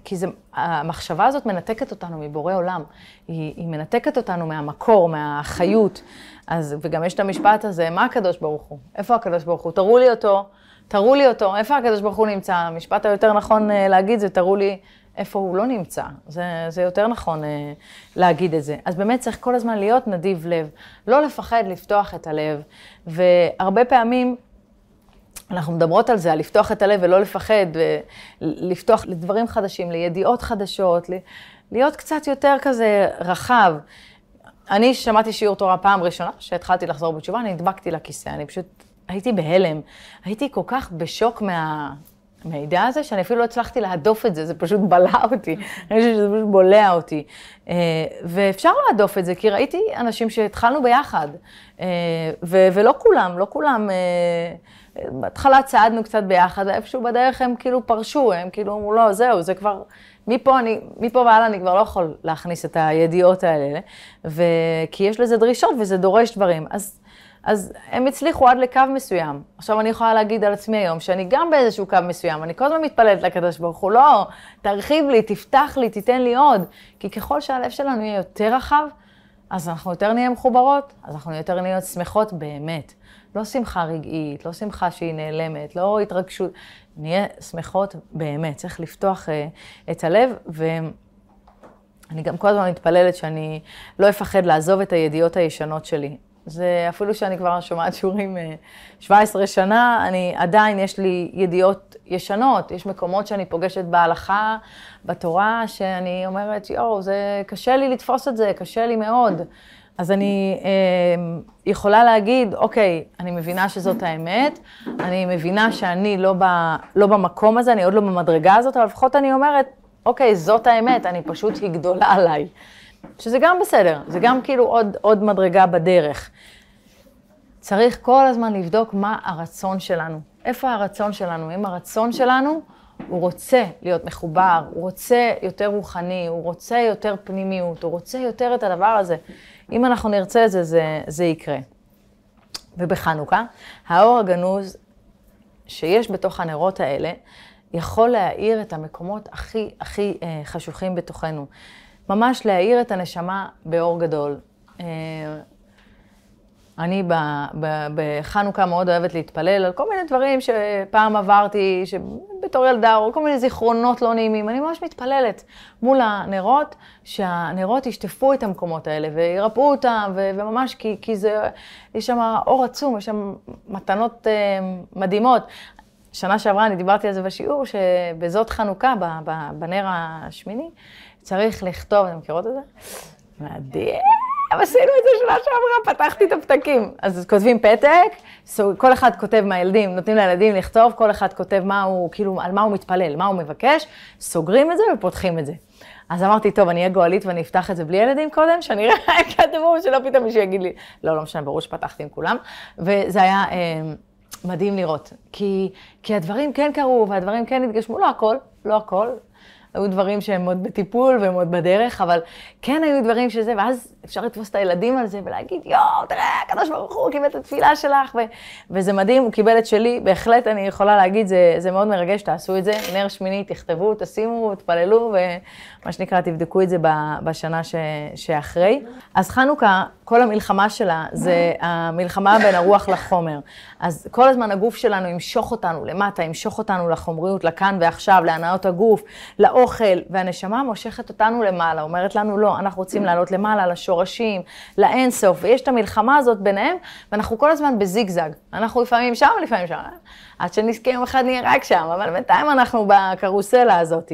כי זה, המחשבה הזאת מנתקת אותנו מבורא עולם. היא, היא מנתקת אותנו מהמקור, מהחיות. אז, וגם יש את המשפט הזה, מה הקדוש ברוך הוא? איפה הקדוש ברוך הוא? תראו לי אותו, תראו לי אותו, איפה הקדוש ברוך הוא נמצא? המשפט היותר נכון אה, להגיד זה, תראו לי איפה הוא לא נמצא. זה, זה יותר נכון אה, להגיד את זה. אז באמת צריך כל הזמן להיות נדיב לב, לא לפחד לפתוח את הלב, והרבה פעמים אנחנו מדברות על זה, על לפתוח את הלב ולא לפחד, לפתוח לדברים חדשים, לידיעות חדשות, להיות קצת יותר כזה רחב. אני שמעתי שיעור תורה פעם ראשונה, שהתחלתי לחזור בתשובה, אני נדבקתי לכיסא, אני פשוט הייתי בהלם. הייתי כל כך בשוק מה... המידע הזה, שאני אפילו לא הצלחתי להדוף את זה, זה פשוט בלע אותי. אני חושבת שזה פשוט בולע אותי. אה, ואפשר להדוף את זה, כי ראיתי אנשים שהתחלנו ביחד, אה, ולא כולם, לא כולם, אה, בהתחלה צעדנו קצת ביחד, איפשהו בדרך הם כאילו פרשו, הם כאילו אמרו, לא, זהו, זה כבר, מפה, אני, מפה והלאה אני כבר לא יכול להכניס את הידיעות האלה, וכי יש לזה דרישות וזה דורש דברים. אז אז הם הצליחו עד לקו מסוים. עכשיו אני יכולה להגיד על עצמי היום שאני גם באיזשהו קו מסוים, אני כל הזמן מתפללת לקדוש ברוך הוא, לא, תרחיב לי, תפתח לי, תיתן לי עוד. כי ככל שהלב שלנו יהיה יותר רחב, אז אנחנו יותר נהיה מחוברות, אז אנחנו יותר נהיה שמחות באמת. לא שמחה רגעית, לא שמחה שהיא נעלמת, לא התרגשות, נהיה שמחות באמת. צריך לפתוח uh, את הלב, ואני גם כל הזמן מתפללת שאני לא אפחד לעזוב את הידיעות הישנות שלי. זה אפילו שאני כבר שומעת שיעורים 17 אה, שנה, אני עדיין, יש לי ידיעות ישנות, יש מקומות שאני פוגשת בהלכה, בתורה, שאני אומרת, יואו, זה קשה לי לתפוס את זה, קשה לי מאוד. אז אני אה, יכולה להגיד, אוקיי, אני מבינה שזאת האמת, אני מבינה שאני לא, ב, לא במקום הזה, אני עוד לא במדרגה הזאת, אבל לפחות אני אומרת, אוקיי, זאת האמת, אני פשוט, היא גדולה עליי. שזה גם בסדר, זה גם כאילו עוד, עוד מדרגה בדרך. צריך כל הזמן לבדוק מה הרצון שלנו. איפה הרצון שלנו? אם הרצון שלנו, הוא רוצה להיות מחובר, הוא רוצה יותר רוחני, הוא רוצה יותר פנימיות, הוא רוצה יותר את הדבר הזה. אם אנחנו נרצה את זה, זה, זה יקרה. ובחנוכה, האור הגנוז שיש בתוך הנרות האלה, יכול להאיר את המקומות הכי הכי אה, חשוכים בתוכנו. ממש להאיר את הנשמה באור גדול. אה, אני בחנוכה מאוד אוהבת להתפלל על כל מיני דברים שפעם עברתי, בתור ילדה, או כל מיני זיכרונות לא נעימים. אני ממש מתפללת מול הנרות, שהנרות ישטפו את המקומות האלה וירפאו אותם, וממש כי, כי זה, יש שם אור עצום, יש שם מתנות uh, מדהימות. שנה שעברה אני דיברתי על זה בשיעור, שבזאת חנוכה, בנר השמיני, צריך לכתוב, אתם מכירות את זה? מדהים. עשינו את זה שנה שעברה, פתחתי את הפתקים. אז כותבים פתק, כל אחד כותב מהילדים, נותנים לילדים לכתוב, כל אחד כותב מה הוא, כאילו, על מה הוא מתפלל, מה הוא מבקש, סוגרים את זה ופותחים את זה. אז אמרתי, טוב, אני אהיה גואלית ואני אפתח את זה בלי ילדים קודם, שאני אראה איך כתבו, שלא פתאום מישהו יגיד לי, לא, לא משנה, ברור שפתחתי עם כולם. וזה היה אה, מדהים לראות, כי, כי הדברים כן קרו והדברים כן התגשמו, לא הכל, לא הכל, היו דברים שהם עוד בטיפול והם עוד בדרך, אבל כן היו דברים שזה, ואז אפשר לתפוס את הילדים על זה ולהגיד, יואו, תראה, הקדוש ברוך הוא קיבל את התפילה שלך, ו- וזה מדהים, הוא קיבל את שלי, בהחלט אני יכולה להגיד, זה, זה מאוד מרגש, תעשו את זה, נר שמיני, תכתבו, תשימו, תפללו, ומה שנקרא, תבדקו את זה בשנה ש- שאחרי. אז חנוכה, כל המלחמה שלה זה המלחמה בין הרוח לחומר. אז כל הזמן הגוף שלנו ימשוך אותנו למטה, ימשוך אותנו לחומריות, לכאן ועכשיו, להנאות הגוף, לאוכל, והנשמה מושכת אותנו למעלה, אומרת לנו, לא, אנחנו רוצים לעלות למעלה, לשורשים, לאינסוף, ויש את המלחמה הזאת ביניהם, ואנחנו כל הזמן בזיגזג. אנחנו לפעמים שם, לפעמים שם. עד שנזכה יום אחד נהיה רק שם, אבל בינתיים אנחנו בקרוסלה הזאת.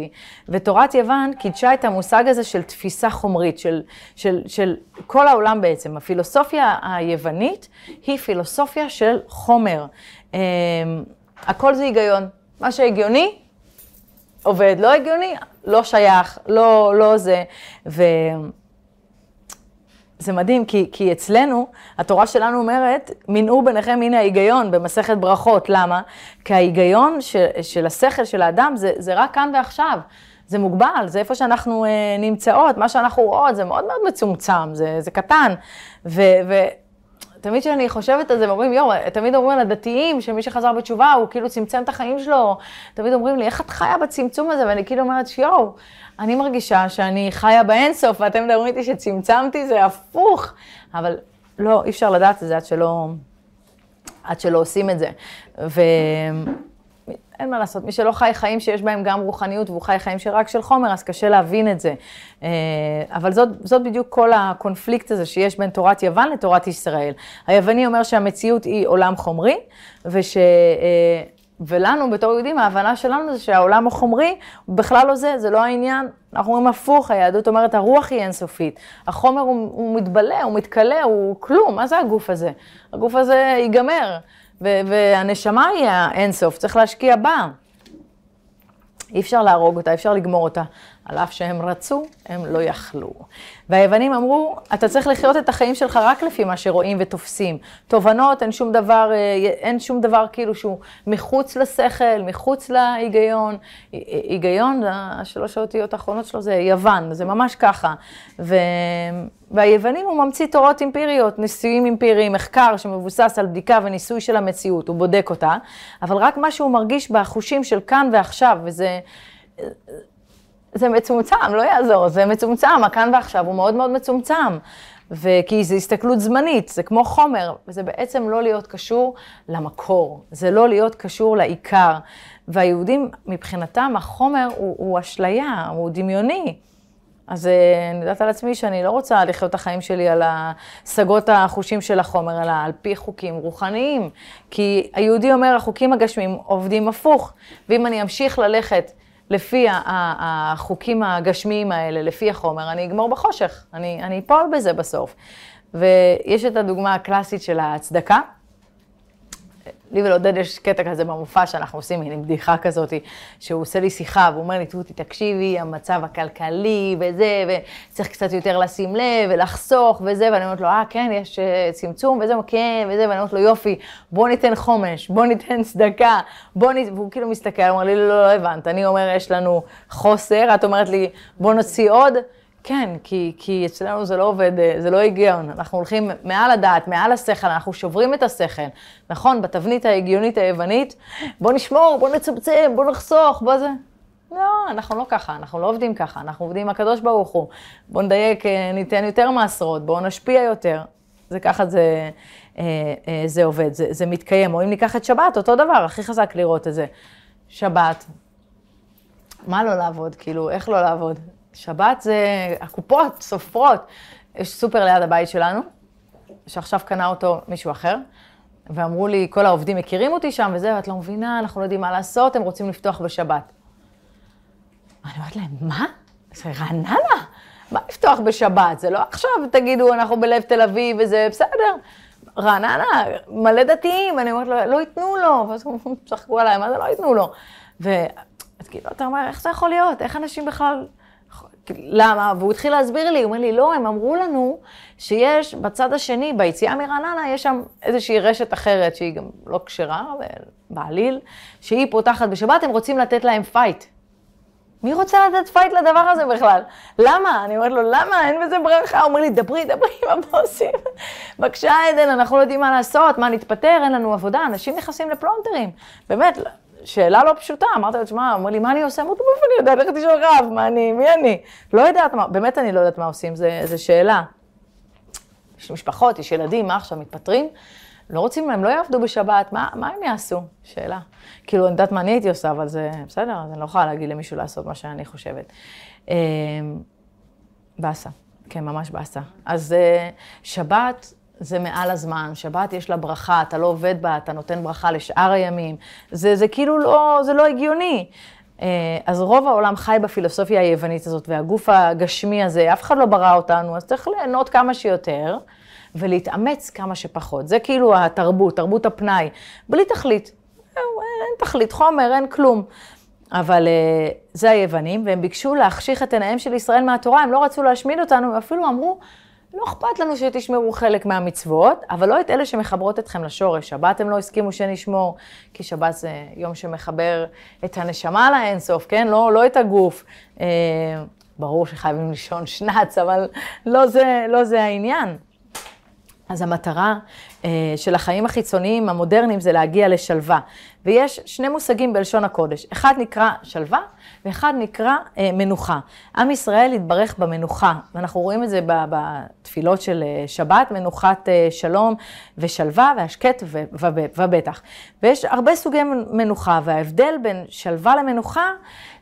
ותורת יוון קידשה את המושג הזה של תפיסה חומרית, של, של, של כל העולם בעצם. הפילוסופיה היוונית היא פילוסופיה של חומר. אמ, הכל זה היגיון. מה שהגיוני, עובד. לא הגיוני, לא שייך, לא, לא זה. ו... זה מדהים, כי, כי אצלנו, התורה שלנו אומרת, מנעו ביניכם הנה ההיגיון במסכת ברכות. למה? כי ההיגיון של, של השכל של האדם זה, זה רק כאן ועכשיו. זה מוגבל, זה איפה שאנחנו אה, נמצאות, מה שאנחנו רואות, זה מאוד מאוד מצומצם, זה, זה קטן. ו, ותמיד כשאני חושבת על זה, אומרים, יואו, תמיד אומרים לדתיים, שמי שחזר בתשובה, הוא כאילו צמצם את החיים שלו, תמיד אומרים לי, איך את חיה בצמצום הזה? ואני כאילו אומרת, יואו, אני מרגישה שאני חיה באינסוף, ואתם מדברים איתי שצמצמתי, זה הפוך. אבל לא, אי אפשר לדעת את זה עד שלא, עד שלא עושים את זה. ואין מה לעשות, מי שלא חי חיים שיש בהם גם רוחניות, והוא חי חיים שרק של חומר, אז קשה להבין את זה. אה, אבל זאת, זאת בדיוק כל הקונפליקט הזה שיש בין תורת יוון לתורת ישראל. היווני אומר שהמציאות היא עולם חומרי, וש... אה, ולנו, בתור יהודים, ההבנה שלנו זה שהעולם החומרי הוא בכלל לא זה, זה לא העניין. אנחנו אומרים הפוך, היהדות אומרת, הרוח היא אינסופית. החומר הוא, הוא מתבלה, הוא מתכלה, הוא כלום, מה זה הגוף הזה? הגוף הזה ייגמר, והנשמה היא האינסוף, צריך להשקיע בה. אי אפשר להרוג אותה, אי אפשר לגמור אותה. על אף שהם רצו, הם לא יכלו. והיוונים אמרו, אתה צריך לחיות את החיים שלך רק לפי מה שרואים ותופסים. תובנות, אין שום דבר, אה, אין שום דבר כאילו שהוא מחוץ לשכל, מחוץ להיגיון. היגיון, השלוש האותיות האחרונות שלו זה יוון, זה ממש ככה. ו... והיוונים הוא ממציא תורות אמפיריות, ניסויים אמפיריים, מחקר שמבוסס על בדיקה וניסוי של המציאות, הוא בודק אותה, אבל רק מה שהוא מרגיש בחושים של כאן ועכשיו, וזה... זה מצומצם, לא יעזור, זה מצומצם, הכאן ועכשיו הוא מאוד מאוד מצומצם. וכי זו הסתכלות זמנית, זה כמו חומר, וזה בעצם לא להיות קשור למקור, זה לא להיות קשור לעיקר. והיהודים, מבחינתם, החומר הוא, הוא אשליה, הוא דמיוני. אז אה, אני יודעת על עצמי שאני לא רוצה לחיות את החיים שלי על השגות החושים של החומר, אלא על פי חוקים רוחניים. כי היהודי אומר, החוקים הגשמיים עובדים הפוך, ואם אני אמשיך ללכת לפי החוקים הגשמיים האלה, לפי החומר, אני אגמור בחושך, אני, אני אפול בזה בסוף. ויש את הדוגמה הקלאסית של הצדקה. לי ולעודד יש קטע כזה במופע שאנחנו עושים, מין בדיחה כזאת, שהוא עושה לי שיחה, והוא אומר לי, תותי, תקשיבי, המצב הכלכלי וזה, וצריך קצת יותר לשים לב ולחסוך וזה, ואני אומרת לו, אה, כן, יש אה, צמצום וזה, כן, וזה, ואני אומרת לו, יופי, בוא ניתן חומש, בוא ניתן צדקה, בוא ניתן, והוא כאילו מסתכל, הוא אומר לי, לא, לא, לא הבנת, אני אומר, יש לנו חוסר, את אומרת לי, בוא נוציא עוד. כן, כי, כי אצלנו זה לא עובד, אה, זה לא היגיון. אנחנו הולכים מעל הדעת, מעל השכל, אנחנו שוברים את השכל. נכון, בתבנית ההגיונית היוונית, בוא נשמור, בוא נצמצם, בוא נחסוך, בוא זה. לא, אנחנו לא ככה, אנחנו לא עובדים ככה, אנחנו עובדים עם הקדוש ברוך הוא. בוא נדייק, אה, ניתן יותר מעשרות, בואו נשפיע יותר. זה ככה זה, אה, זה עובד, זה, זה מתקיים. או אם ניקח את שבת, אותו דבר, הכי חזק לראות את זה. שבת, מה לא לעבוד? כאילו, איך לא לעבוד? שבת זה, הקופות סופרות. יש סופר ליד הבית שלנו, שעכשיו קנה אותו מישהו אחר, ואמרו לי, כל העובדים מכירים אותי שם וזה, ואת לא מבינה, אנחנו לא יודעים מה לעשות, הם רוצים לפתוח בשבת. אני אומרת להם, מה? זה רעננה? מה לפתוח בשבת? זה לא עכשיו תגידו, אנחנו בלב תל אביב וזה בסדר. רעננה, מלא דתיים, אני אומרת לו, לא ייתנו לו, ואז הם צחקו עליי, מה זה לא ייתנו לו? ואז כאילו, אתה אומר, איך זה יכול להיות? איך אנשים בכלל... למה? והוא התחיל להסביר לי, הוא אומר לי, לא, הם אמרו לנו שיש בצד השני, ביציאה מרעננה, יש שם איזושהי רשת אחרת שהיא גם לא כשרה, בעליל, שהיא פותחת בשבת, הם רוצים לתת להם fight. מי רוצה לתת fight לדבר הזה בכלל? למה? אני אומרת לו, למה? אין בזה ברכה. הוא אומר לי, דברי, דברי עם הבוסים. בבקשה, עדן, אנחנו לא יודעים מה לעשות, מה, נתפטר, אין לנו עבודה, אנשים נכנסים לפלונטרים. באמת, שאלה לא פשוטה, אמרתי לו, תשמע, אמר לי, מה אני עושה? אמרתי מאיפה אני יודעת? לך תשאל רב, מה אני, מי אני? לא יודעת באמת אני לא יודעת מה עושים, זו שאלה. יש משפחות, יש ילדים, מה עכשיו, מתפטרים? לא רוצים, הם לא יעבדו בשבת, מה, מה הם יעשו? שאלה. כאילו, אני יודעת מה אני הייתי עושה, אבל זה בסדר, אז אני לא יכולה להגיד למישהו לעשות מה שאני חושבת. אמ, באסה, כן, ממש באסה. אז אה, שבת, זה מעל הזמן, שבת יש לה ברכה, אתה לא עובד בה, אתה נותן ברכה לשאר הימים, זה, זה כאילו לא, זה לא הגיוני. אה, אז רוב העולם חי בפילוסופיה היוונית הזאת, והגוף הגשמי הזה, אף אחד לא ברא אותנו, אז צריך ליהנות כמה שיותר, ולהתאמץ כמה שפחות. זה כאילו התרבות, תרבות הפנאי, בלי תכלית. אין תכלית, חומר, אין כלום. אבל uh, זה היוונים, והם ביקשו להחשיך את עיניהם של ישראל מהתורה, הם לא רצו להשמיד אותנו, הם אפילו אמרו, לא אכפת לנו שתשמרו חלק מהמצוות, אבל לא את אלה שמחברות אתכם לשורש. שבת הם לא הסכימו שנשמור, כי שבת זה יום שמחבר את הנשמה לאינסוף, כן? לא, לא את הגוף. אה, ברור שחייבים לישון שנץ, אבל לא זה, לא זה העניין. אז המטרה של החיים החיצוניים המודרניים זה להגיע לשלווה. ויש שני מושגים בלשון הקודש, אחד נקרא שלווה ואחד נקרא אה, מנוחה. עם ישראל התברך במנוחה, ואנחנו רואים את זה בתפילות של אה, שבת, מנוחת אה, שלום ושלווה והשקט ובטח. ויש הרבה סוגי מנוחה, וההבדל בין שלווה למנוחה,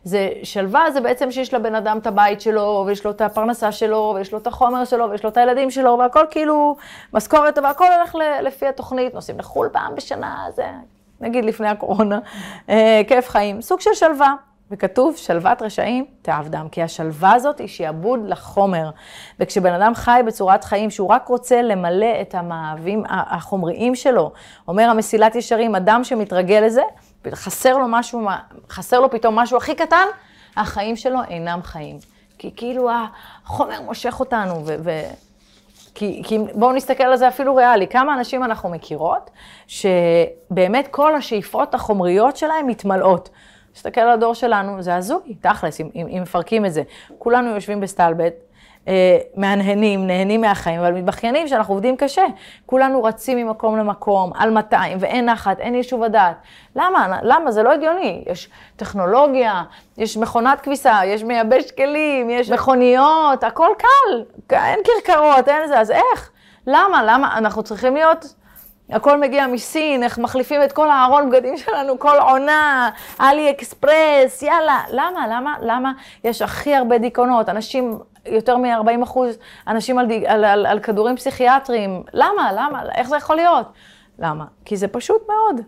זה שלווה זה בעצם שיש לבן אדם את הבית שלו, ויש לו את הפרנסה שלו, ויש לו את החומר שלו, ויש לו את הילדים שלו, והכל כאילו משכורת, והכל הולך לפי התוכנית, נוסעים לחו"ל פעם בשנה, זה נגיד לפני הקורונה, אה, כיף חיים, סוג של שלווה. וכתוב, שלוות רשעים תעבדם, כי השלווה הזאת היא שיעבוד לחומר. וכשבן אדם חי בצורת חיים שהוא רק רוצה למלא את המאהבים החומריים שלו, אומר המסילת ישרים, אדם שמתרגל לזה, חסר לו משהו, חסר לו פתאום משהו הכי קטן, החיים שלו אינם חיים. כי כאילו החומר מושך אותנו, ו... ו- כי, כי בואו נסתכל על זה אפילו ריאלי, כמה אנשים אנחנו מכירות, שבאמת כל השאיפות החומריות שלהם מתמלאות. נסתכל על הדור שלנו, זה הזוי, תכלס, אם, אם, אם מפרקים את זה. כולנו יושבים בסטלבט, אה, מהנהנים, נהנים מהחיים, אבל מתבכיינים שאנחנו עובדים קשה. כולנו רצים ממקום למקום, על 200, ואין נחת, אין יישוב הדעת. למה? למה? זה לא הגיוני. יש טכנולוגיה, יש מכונת כביסה, יש מייבש כלים, יש מכוניות, הכל קל. אין כרכרות, אין זה, אז איך? למה? למה? אנחנו צריכים להיות... הכל מגיע מסין, איך מחליפים את כל הארון בגדים שלנו כל עונה, אלי אקספרס, יאללה. למה? למה? למה יש הכי הרבה דיכאונות? אנשים יותר מ-40 אחוז אנשים על, על, על, על כדורים פסיכיאטריים. למה? למה? איך זה יכול להיות? למה? כי זה פשוט מאוד.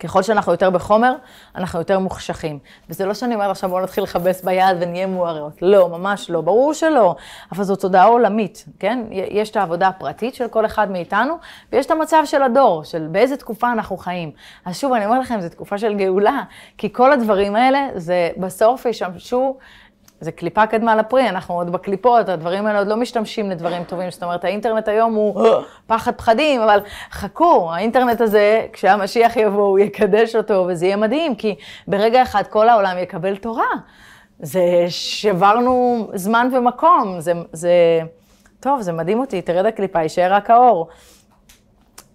ככל שאנחנו יותר בחומר, אנחנו יותר מוחשכים. וזה לא שאני אומרת עכשיו בואו נתחיל לכבס ביד ונהיה מוארות. לא, ממש לא, ברור שלא. אבל זו תודעה עולמית, כן? יש את העבודה הפרטית של כל אחד מאיתנו, ויש את המצב של הדור, של באיזה תקופה אנחנו חיים. אז שוב, אני אומרת לכם, זו תקופה של גאולה, כי כל הדברים האלה, זה בסוף ישמשו זה קליפה קדמה לפרי, אנחנו עוד בקליפות, הדברים האלה עוד לא משתמשים לדברים טובים. זאת אומרת, האינטרנט היום הוא פחד פחדים, אבל חכו, האינטרנט הזה, כשהמשיח יבוא, הוא יקדש אותו, וזה יהיה מדהים, כי ברגע אחד כל העולם יקבל תורה. זה שברנו זמן ומקום, זה, זה... טוב, זה מדהים אותי, תרד הקליפה, יישאר רק האור.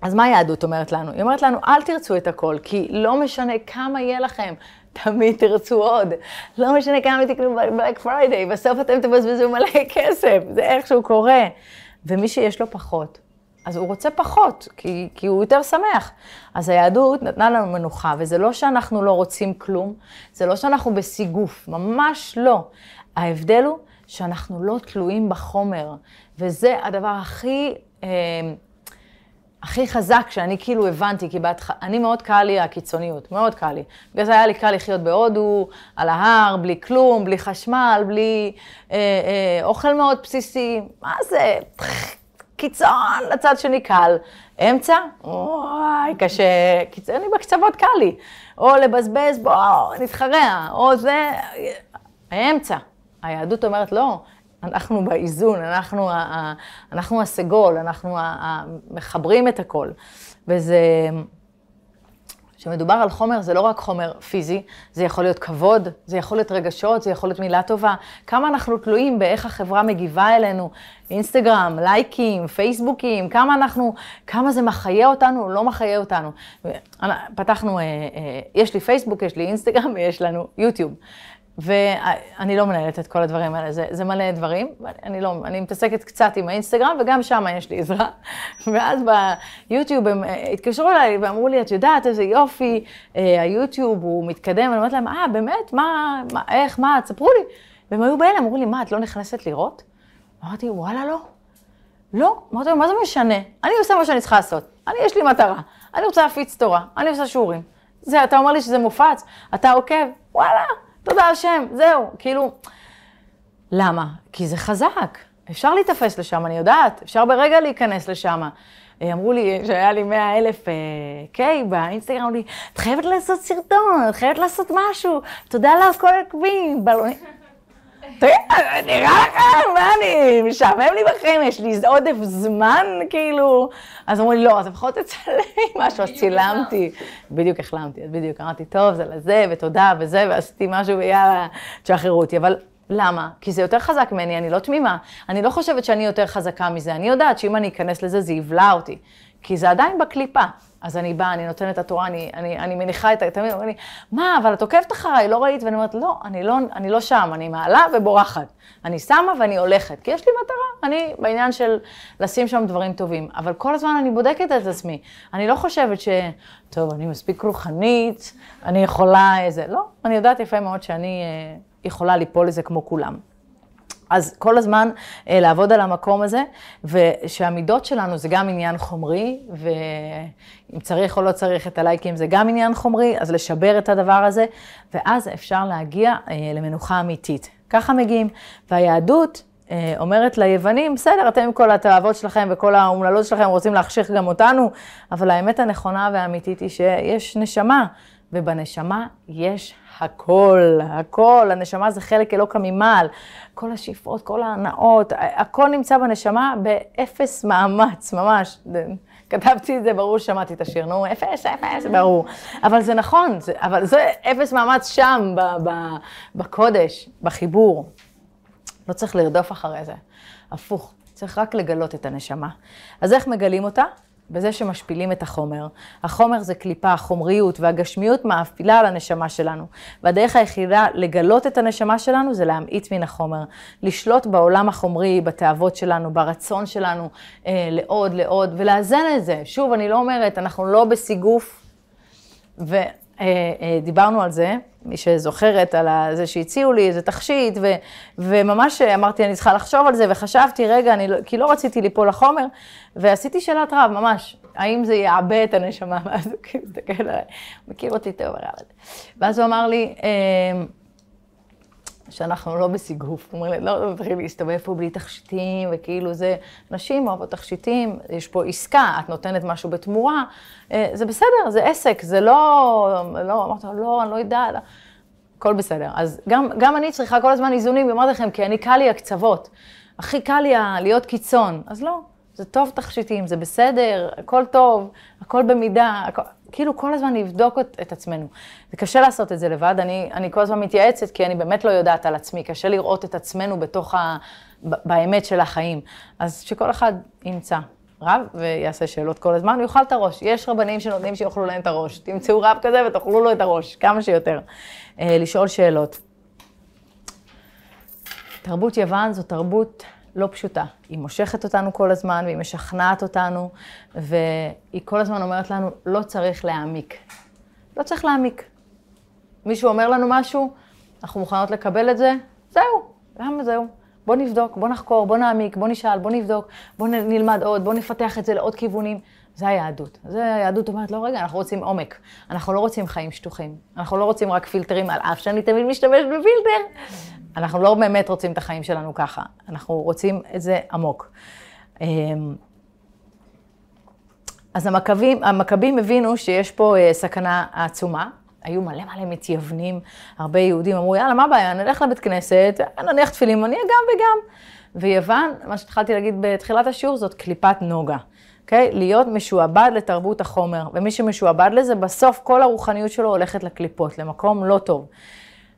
אז מה היהדות אומרת לנו? היא אומרת לנו, אל תרצו את הכל, כי לא משנה כמה יהיה לכם, תמיד תרצו עוד. לא משנה כמה תקנו Black Friday, בסוף אתם תבזבזו מלא כסף, זה איכשהו קורה. ומי שיש לו פחות, אז הוא רוצה פחות, כי, כי הוא יותר שמח. אז היהדות נתנה לנו מנוחה, וזה לא שאנחנו לא רוצים כלום, זה לא שאנחנו בסיגוף, ממש לא. ההבדל הוא שאנחנו לא תלויים בחומר, וזה הדבר הכי... אה, הכי חזק שאני כאילו הבנתי, כי בהתחלה, אני מאוד קל לי הקיצוניות, מאוד קל לי. בגלל זה היה לי קל לחיות בהודו, על ההר, בלי כלום, בלי חשמל, בלי אה, אה, אוכל מאוד בסיסי. מה זה? קיצון לצד שני קל. אמצע? וואי, קשה. קיצוני בקצוות קל לי. או לבזבז, בוא, נתחרע. או זה, האמצע. היהדות אומרת, לא, אנחנו באיזון, אנחנו, אנחנו הסגול, אנחנו מחברים את הכל. וזה, כשמדובר על חומר, זה לא רק חומר פיזי, זה יכול להיות כבוד, זה יכול להיות רגשות, זה יכול להיות מילה טובה. כמה אנחנו תלויים באיך החברה מגיבה אלינו, אינסטגרם, לייקים, פייסבוקים, כמה אנחנו, כמה זה מחיה אותנו, לא מחיה אותנו. פתחנו, אה, אה, יש לי פייסבוק, יש לי אינסטגרם ויש לנו יוטיוב. ואני לא מנהלת את כל הדברים האלה, זה, זה מלא דברים. אני לא, אני מתעסקת קצת עם האינסטגרם, וגם שם יש לי עזרה. ואז ביוטיוב הם אה, התקשרו אליי ואמרו לי, את יודעת איזה יופי, אה, היוטיוב הוא מתקדם, אני אומרת להם, אה, באמת? מה, מה, איך, מה, תספרו לי. והם היו באלה, אמרו לי, מה, את לא נכנסת לראות? אמרתי, וואלה, לא. לא, אמרתי להם, מה זה משנה? אני עושה מה שאני צריכה לעשות. אני, יש לי מטרה. אני רוצה להפיץ תורה, אני עושה שיעורים. זה, אתה אומר לי שזה מופץ, אתה עוקב, וואלה. תודה השם, זהו. כאילו, למה? כי זה חזק. אפשר להיתפס לשם, אני יודעת, אפשר ברגע להיכנס לשם. אה, אמרו לי, שהיה לי 100 אלף אה, קיי באינסטגרם, אמרו לי, את חייבת לעשות סרטון, את חייבת לעשות משהו, תודה כל עקבים, בלונים. נראה לכם, מה אני, משעמם לי בחיים, יש לי עודף זמן, כאילו. אז אמרו לי, לא, אז לפחות תצלם משהו, אז צילמתי. בדיוק החלמתי, אז בדיוק אמרתי, טוב, זה לזה, ותודה, וזה, ועשיתי משהו, ויאללה, תשחררו אותי. אבל למה? כי זה יותר חזק ממני, אני לא תמימה. אני לא חושבת שאני יותר חזקה מזה. אני יודעת שאם אני אכנס לזה, זה יבלע אותי. כי זה עדיין בקליפה. אז אני באה, אני נותנת את התורה, אני, אני, אני מניחה את ה... תמיד אומרים לי, מה, אבל את עוקבת אחריי, לא ראית? ואני אומרת, לא, אני לא, אני לא שם, אני מעלה ובורחת. אני שמה ואני הולכת, כי יש לי מטרה, אני בעניין של לשים שם דברים טובים. אבל כל הזמן אני בודקת את עצמי. אני לא חושבת ש... טוב, אני מספיק רוחנית, אני יכולה איזה... לא, אני יודעת יפה מאוד שאני אה, יכולה ליפול לזה כמו כולם. אז כל הזמן אה, לעבוד על המקום הזה, ושהמידות שלנו זה גם עניין חומרי, ואם צריך או לא צריך את הלייקים זה גם עניין חומרי, אז לשבר את הדבר הזה, ואז אפשר להגיע אה, למנוחה אמיתית. ככה מגיעים. והיהדות אה, אומרת ליוונים, בסדר, אתם עם כל התאוות שלכם וכל האומללות שלכם רוצים להחשיך גם אותנו, אבל האמת הנכונה והאמיתית היא שיש נשמה. ובנשמה יש הכל, הכל. הנשמה זה חלק אלוקא ממעל. כל השאיפות, כל ההנאות, הכל נמצא בנשמה באפס מאמץ, ממש. כתבתי את זה, ברור שמעתי את השיר, נו, אפס, אפס, ברור. אבל זה נכון, זה, אבל זה אפס מאמץ שם, ב, ב, בקודש, בחיבור. לא צריך לרדוף אחרי זה. הפוך, צריך רק לגלות את הנשמה. אז איך מגלים אותה? בזה שמשפילים את החומר. החומר זה קליפה, החומריות והגשמיות מאפילה על הנשמה שלנו. והדרך היחידה לגלות את הנשמה שלנו זה להמעיט מן החומר. לשלוט בעולם החומרי, בתאוות שלנו, ברצון שלנו, אה, לעוד, לעוד, ולאזן את זה. שוב, אני לא אומרת, אנחנו לא בסיגוף, ודיברנו על זה. מי שזוכרת על זה שהציעו לי איזה תכשיט, ו, וממש אמרתי, אני צריכה לחשוב על זה, וחשבתי, רגע, אני, לא, כי לא רציתי ליפול לחומר, ועשיתי שאלת רב, ממש, האם זה יעבה את הנשמה? ואז הוא כאילו מסתכל עליי, מכיר אותי טוב הרב הזה. ואז הוא אמר לי, אמ, שאנחנו לא בסיגוף. הוא אומר לי, לא, תתחיל להסתובב פה בלי תכשיטים, וכאילו זה, נשים אוהבות תכשיטים, יש פה עסקה, את נותנת משהו בתמורה, אה, זה בסדר, זה עסק, זה לא, לא, אמרת, לא, אני לא יודעת. הכל בסדר. אז גם, גם אני צריכה כל הזמן איזונים, ואמרתי לכם, כי אני קל לי הקצוות. הכי קל לי להיות קיצון. אז לא, זה טוב תכשיטים, זה בסדר, הכל טוב, הכל במידה, הכל... כאילו כל הזמן לבדוק את, את עצמנו. זה קשה לעשות את זה לבד, אני, אני כל הזמן מתייעצת, כי אני באמת לא יודעת על עצמי, קשה לראות את עצמנו בתוך ה... באמת של החיים. אז שכל אחד ימצא רב ויעשה שאלות כל הזמן, ויאכל את הראש. יש רבנים שנותנים שיאכלו להם את הראש. תמצאו רב כזה ותאכלו לו את הראש, כמה שיותר. אה, לשאול שאלות. תרבות יוון זו תרבות לא פשוטה. היא מושכת אותנו כל הזמן, והיא משכנעת אותנו, והיא כל הזמן אומרת לנו, לא צריך להעמיק. לא צריך להעמיק. מישהו אומר לנו משהו, אנחנו מוכנות לקבל את זה, זהו, למה זהו? בוא נבדוק, בוא נחקור, בוא נעמיק, בוא נשאל, בוא נבדוק, בוא נלמד עוד, בוא נפתח את זה לעוד כיוונים. זה היהדות. זה היהדות אומרת, לא, רגע, אנחנו רוצים עומק. אנחנו לא רוצים חיים שטוחים. אנחנו לא רוצים רק פילטרים, על אף שאני תמיד משתמשת בפילטר. אנחנו לא באמת רוצים את החיים שלנו ככה. אנחנו רוצים את זה עמוק. אמ, אז המכבים, המכבים הבינו שיש פה אה, סכנה עצומה. היו מלא מלא מתייוונים, הרבה יהודים אמרו, יאללה, מה הבעיה, נלך לבית כנסת, נניח תפילין, אני גם וגם. ויוון, מה שהתחלתי להגיד בתחילת השיעור, זאת קליפת נוגה. אוקיי? Okay? להיות משועבד לתרבות החומר, ומי שמשועבד לזה, בסוף כל הרוחניות שלו הולכת לקליפות, למקום לא טוב.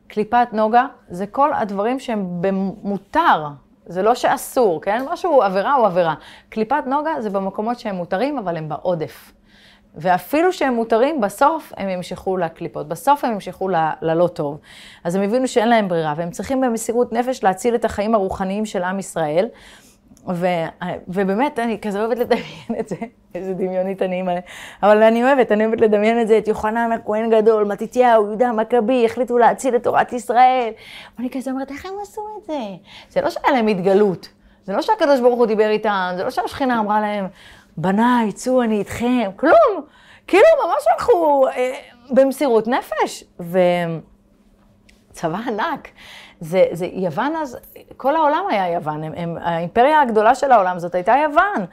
קליפת נוגה זה כל הדברים שהם במותר, זה לא שאסור, כן? משהו עבירה הוא עבירה. קליפת נוגה זה במקומות שהם מותרים, אבל הם בעודף. ואפילו שהם מותרים, בסוף הם ימשכו לקליפות, בסוף הם ימשכו ללא טוב. אז הם הבינו שאין להם ברירה, והם צריכים במסירות נפש להציל את החיים הרוחניים של עם ישראל. ו, ובאמת, אני כזה אוהבת לדמיין את זה, איזה דמיונית אני אימא, אבל אני אוהבת, אני אוהבת לדמיין את זה, את יוחנן הכהן גדול, מתתיהו, יהודה מכבי, החליטו להציל את תורת ישראל. ואני כזה אומרת, איך הם עשו את זה? זה לא שהיה להם התגלות, זה לא שהקדוש ברוך הוא דיבר איתם, זה לא שהשכינה אמרה להם, בניי, צאו, אני איתכם, כלום. כאילו, ממש הלכו אה, במסירות נפש. וצבא ענק. זה, זה יוון אז, כל העולם היה יוון, הם, הם, האימפריה הגדולה של העולם זאת הייתה יוון.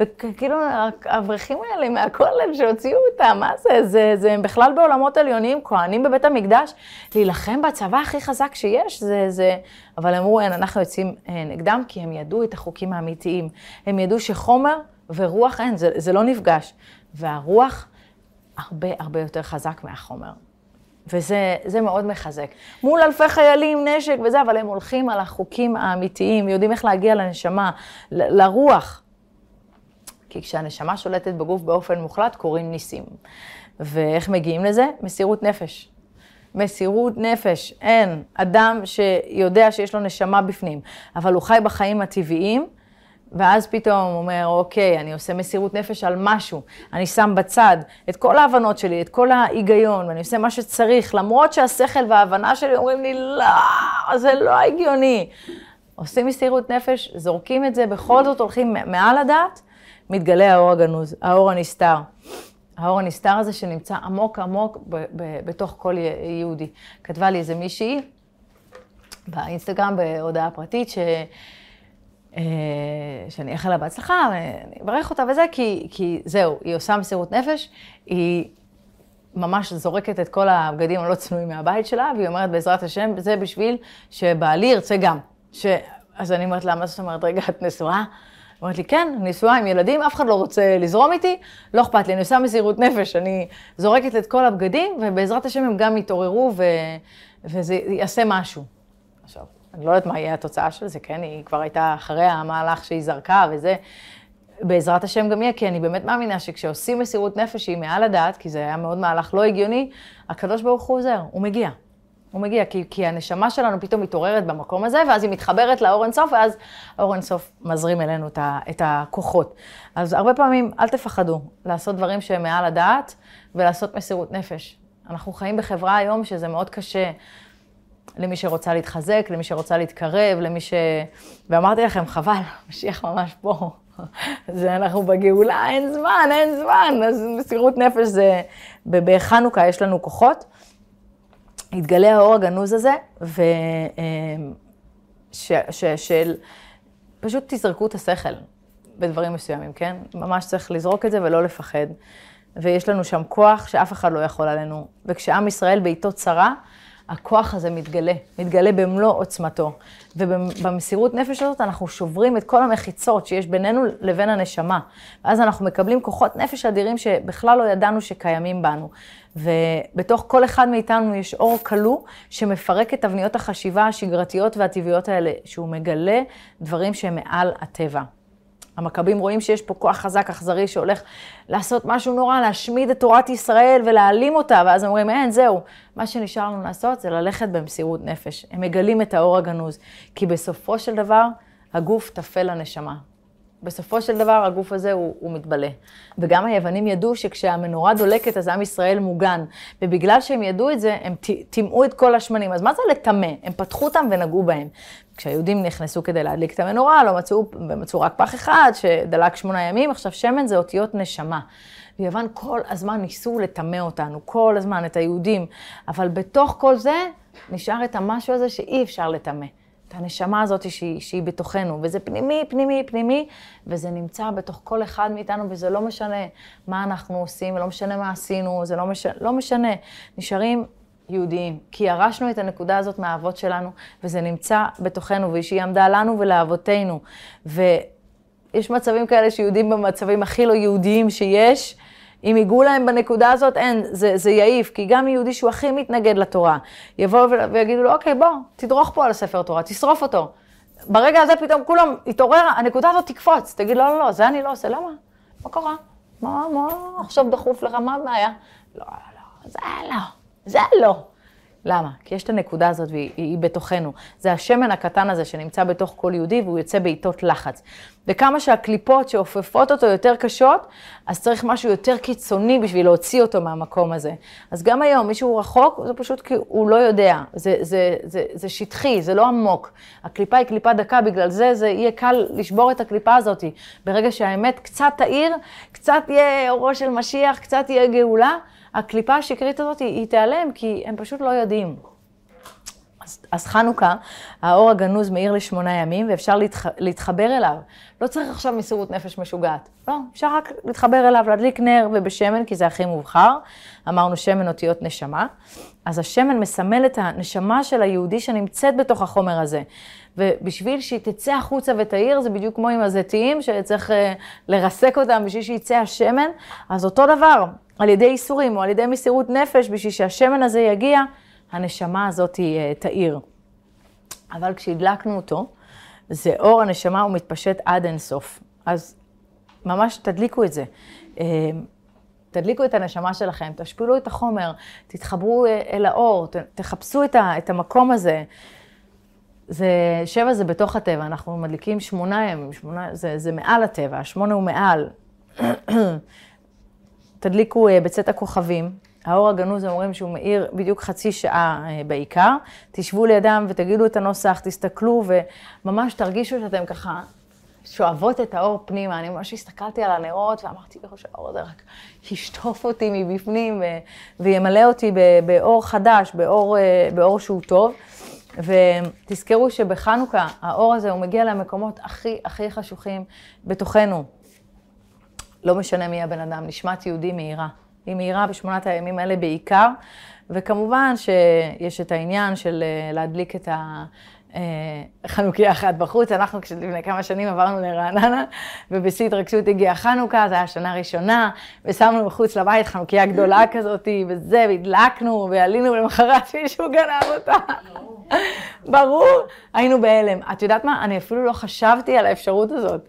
וכאילו, האברכים האלה מהכולל שהוציאו אותם, מה זה? זה, זה הם בכלל בעולמות עליונים, כהנים בבית המקדש, להילחם בצבא הכי חזק שיש, זה, זה... אבל אמרו, אין, אנחנו יוצאים אה, נגדם, כי הם ידעו את החוקים האמיתיים. הם ידעו שחומר ורוח אין, זה, זה לא נפגש. והרוח הרבה הרבה יותר חזק מהחומר. וזה מאוד מחזק. מול אלפי חיילים, נשק וזה, אבל הם הולכים על החוקים האמיתיים, יודעים איך להגיע לנשמה, ל- לרוח. כי כשהנשמה שולטת בגוף באופן מוחלט, קורים ניסים. ואיך מגיעים לזה? מסירות נפש. מסירות נפש. אין אדם שיודע שיש לו נשמה בפנים, אבל הוא חי בחיים הטבעיים, ואז פתאום אומר, אוקיי, אני עושה מסירות נפש על משהו, אני שם בצד את כל ההבנות שלי, את כל ההיגיון, ואני עושה מה שצריך, למרות שהשכל וההבנה שלי אומרים לי, לא, זה לא הגיוני. עושים מסירות נפש, זורקים את זה, בכל זאת הולכים מעל הדעת, מתגלה האור הגנוז, האור הנסתר. האור הנסתר הזה שנמצא עמוק עמוק ב- ב- בתוך כל יהודי. כתבה לי איזה מישהי באינסטגרם בהודעה פרטית, ש... אה, שאני אאחל לה בהצלחה, אני אברך אותה וזה, כי, כי זהו, היא עושה מסירות נפש, היא ממש זורקת את כל הבגדים הלא צנועים מהבית שלה, והיא אומרת, בעזרת השם, זה בשביל שבעלי ירצה גם. ש... אז אני אומרת לה, מה זאת אומרת, רגע, את נשואה? אומרת לי, כן, נשואה עם ילדים, אף אחד לא רוצה לזרום איתי, לא אכפת לי, אני עושה מסירות נפש, אני זורקת את כל הבגדים, ובעזרת השם הם גם יתעוררו ו... וזה יעשה משהו. עכשיו, אני לא יודעת מה יהיה התוצאה של זה, כן? היא כבר הייתה אחרי המהלך שהיא זרקה וזה. בעזרת השם גם יהיה, כי אני באמת מאמינה שכשעושים מסירות נפש שהיא מעל הדעת, כי זה היה מאוד מהלך לא הגיוני, הקדוש ברוך הוא עוזר, הוא מגיע. הוא מגיע, כי, כי הנשמה שלנו פתאום מתעוררת במקום הזה, ואז היא מתחברת לאור אינסוף, ואז האור אינסוף מזרים אלינו את, ה, את הכוחות. אז הרבה פעמים, אל תפחדו לעשות דברים שהם מעל הדעת, ולעשות מסירות נפש. אנחנו חיים בחברה היום שזה מאוד קשה למי שרוצה להתחזק, למי שרוצה להתקרב, למי ש... ואמרתי לכם, חבל, משיח ממש פה. זה אנחנו בגאולה, אין זמן, אין זמן. אז מסירות נפש זה, בחנוכה יש לנו כוחות. התגלה האור הגנוז הזה, ו... ש... ש... של... פשוט תזרקו את השכל בדברים מסוימים, כן? ממש צריך לזרוק את זה ולא לפחד. ויש לנו שם כוח שאף אחד לא יכול עלינו. וכשעם ישראל בעיתו צרה, הכוח הזה מתגלה, מתגלה במלוא עוצמתו. ובמסירות נפש הזאת אנחנו שוברים את כל המחיצות שיש בינינו לבין הנשמה. ואז אנחנו מקבלים כוחות נפש אדירים שבכלל לא ידענו שקיימים בנו. ובתוך כל אחד מאיתנו יש אור כלוא שמפרק את תבניות החשיבה השגרתיות והטבעיות האלה, שהוא מגלה דברים שהם מעל הטבע. המכבים רואים שיש פה כוח חזק, אכזרי, שהולך לעשות משהו נורא, להשמיד את תורת ישראל ולהעלים אותה, ואז אומרים, אין, זהו. מה שנשאר לנו לעשות זה ללכת במסירות נפש. הם מגלים את האור הגנוז, כי בסופו של דבר, הגוף טפל לנשמה. בסופו של דבר הגוף הזה הוא, הוא מתבלה. וגם היוונים ידעו שכשהמנורה דולקת אז עם ישראל מוגן. ובגלל שהם ידעו את זה, הם טימאו את כל השמנים. אז מה זה לטמא? הם פתחו אותם ונגעו בהם. כשהיהודים נכנסו כדי להדליק את המנורה, לא מצאו, מצאו רק פח אחד שדלק שמונה ימים, עכשיו שמן זה אותיות נשמה. ויוון כל הזמן ניסו לטמא אותנו, כל הזמן, את היהודים. אבל בתוך כל זה נשאר את המשהו הזה שאי אפשר לטמא. את הנשמה הזאת שהיא, שהיא בתוכנו, וזה פנימי, פנימי, פנימי, וזה נמצא בתוך כל אחד מאיתנו, וזה לא משנה מה אנחנו עושים, ולא משנה מה עשינו, זה לא משנה, לא משנה. נשארים יהודיים, כי ירשנו את הנקודה הזאת מהאבות שלנו, וזה נמצא בתוכנו, ושהיא עמדה לנו ולאבותינו. ויש מצבים כאלה שיהודים במצבים הכי לא יהודיים שיש, אם ייגעו להם בנקודה הזאת, אין, זה, זה יעיף, כי גם יהודי שהוא הכי מתנגד לתורה, יבואו ויגידו לו, אוקיי, בוא, תדרוך פה על הספר תורה, תשרוף אותו. ברגע הזה פתאום כולם יתעורר, הנקודה הזאת תקפוץ, תגיד, לא, לא, לא, זה אני לא עושה, למה? מה קרה? מה, מה, עכשיו דחוף לך, מה הבעיה? לא, לא, לא, זה לא, זה לא. למה? כי יש את הנקודה הזאת והיא בתוכנו. זה השמן הקטן הזה שנמצא בתוך כל יהודי והוא יוצא בעיתות לחץ. וכמה שהקליפות שאופפות אותו יותר קשות, אז צריך משהו יותר קיצוני בשביל להוציא אותו מהמקום הזה. אז גם היום, מישהו רחוק, זה פשוט כי הוא לא יודע. זה, זה, זה, זה שטחי, זה לא עמוק. הקליפה היא קליפה דקה, בגלל זה זה יהיה קל לשבור את הקליפה הזאת. ברגע שהאמת קצת תאיר, קצת יהיה אורו של משיח, קצת יהיה גאולה. הקליפה השקרית הזאת היא, היא תיעלם, כי הם פשוט לא יודעים. אז, אז חנוכה, האור הגנוז מאיר לשמונה ימים, ואפשר להתח, להתחבר אליו. לא צריך עכשיו מסירות נפש משוגעת. לא, אפשר רק להתחבר אליו, להדליק נר ובשמן, כי זה הכי מובחר. אמרנו שמן אותיות נשמה. אז השמן מסמל את הנשמה של היהודי שנמצאת בתוך החומר הזה. ובשביל שהיא תצא החוצה ותאיר, זה בדיוק כמו עם הזיתיים, שצריך uh, לרסק אותם בשביל שיצא השמן. אז אותו דבר, על ידי איסורים או על ידי מסירות נפש, בשביל שהשמן הזה יגיע, הנשמה הזאת uh, תאיר. אבל כשהדלקנו אותו, זה אור הנשמה, הוא מתפשט עד אינסוף. אז ממש תדליקו את זה. Uh, תדליקו את הנשמה שלכם, תשפילו את החומר, תתחברו אל האור, תחפשו את המקום הזה. זה, שבע זה בתוך הטבע, אנחנו מדליקים שמונה ימים, שמונה, זה, זה מעל הטבע, השמונה הוא מעל. תדליקו uh, בצאת הכוכבים, האור הגנוז, אומרים שהוא מאיר בדיוק חצי שעה uh, בעיקר. תשבו לידם ותגידו את הנוסח, תסתכלו וממש תרגישו שאתם ככה שואבות את האור פנימה. אני ממש הסתכלתי על הנרות ואמרתי, איך שהאור הזה רק ישטוף אותי מבפנים ו- וימלא אותי באור חדש, באור, באור שהוא טוב. ותזכרו שבחנוכה האור הזה הוא מגיע למקומות הכי הכי חשוכים בתוכנו. לא משנה מי הבן אדם, נשמת יהודי מהירה. היא מהירה בשמונת הימים האלה בעיקר, וכמובן שיש את העניין של אה, להדליק את ה... אה, חנוכיה אחת בחוץ. אנחנו לפני כמה שנים עברנו לרעננה, ובשיא התרגשות הגיעה חנוכה, זו הייתה שנה ראשונה, ושמנו מחוץ לבית חנוכיה גדולה כזאת, וזה, והדלקנו, ועלינו למחרת מישהו גנב אותה. ברור, היינו בהלם. את יודעת מה? אני אפילו לא חשבתי על האפשרות הזאת.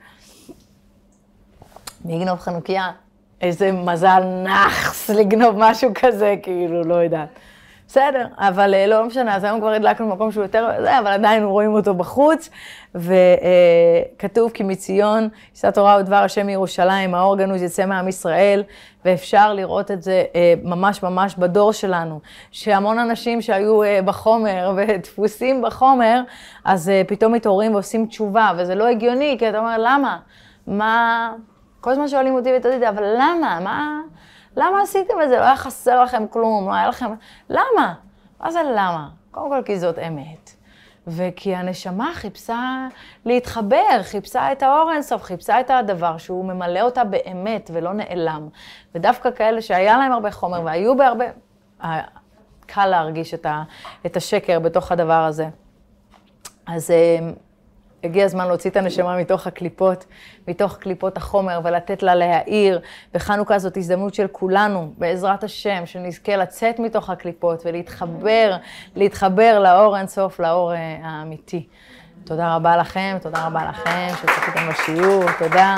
מי יגנוב חנוכיה? איזה מזל נאחס לגנוב משהו כזה, כאילו, לא יודעת. בסדר, אבל אה, לא משנה, אז היום כבר הדלקנו במקום שהוא יותר, אבל עדיין רואים אותו בחוץ, וכתוב כי מציון, יישא תורה ודבר השם מירושלים, האור גנוז יצא מעם ישראל, ואפשר לראות את זה אה, ממש ממש בדור שלנו, שהמון אנשים שהיו אה, בחומר ודפוסים בחומר, אז פתאום מתעוררים ועושים תשובה, וזה לא הגיוני, כי אתה אומר, למה? מה... כל הזמן שואלים אותי ואת אבל למה? מה... למה עשיתם את זה? לא היה חסר לכם כלום, לא היה לכם... למה? מה זה למה? קודם כל כי זאת אמת. וכי הנשמה חיפשה להתחבר, חיפשה את האור אינסוף, חיפשה את הדבר שהוא ממלא אותה באמת ולא נעלם. ודווקא כאלה שהיה להם הרבה חומר והיו בהרבה... קל להרגיש את השקר בתוך הדבר הזה. אז אה, הגיע הזמן להוציא את הנשמה מתוך הקליפות, מתוך קליפות החומר, ולתת לה להאיר. וחנוכה זאת הזדמנות של כולנו, בעזרת השם, שנזכה לצאת מתוך הקליפות ולהתחבר, להתחבר לאור אינסוף, לאור אה, האמיתי. תודה רבה לכם, תודה רבה לכם שצפיתם בשיעור, תודה.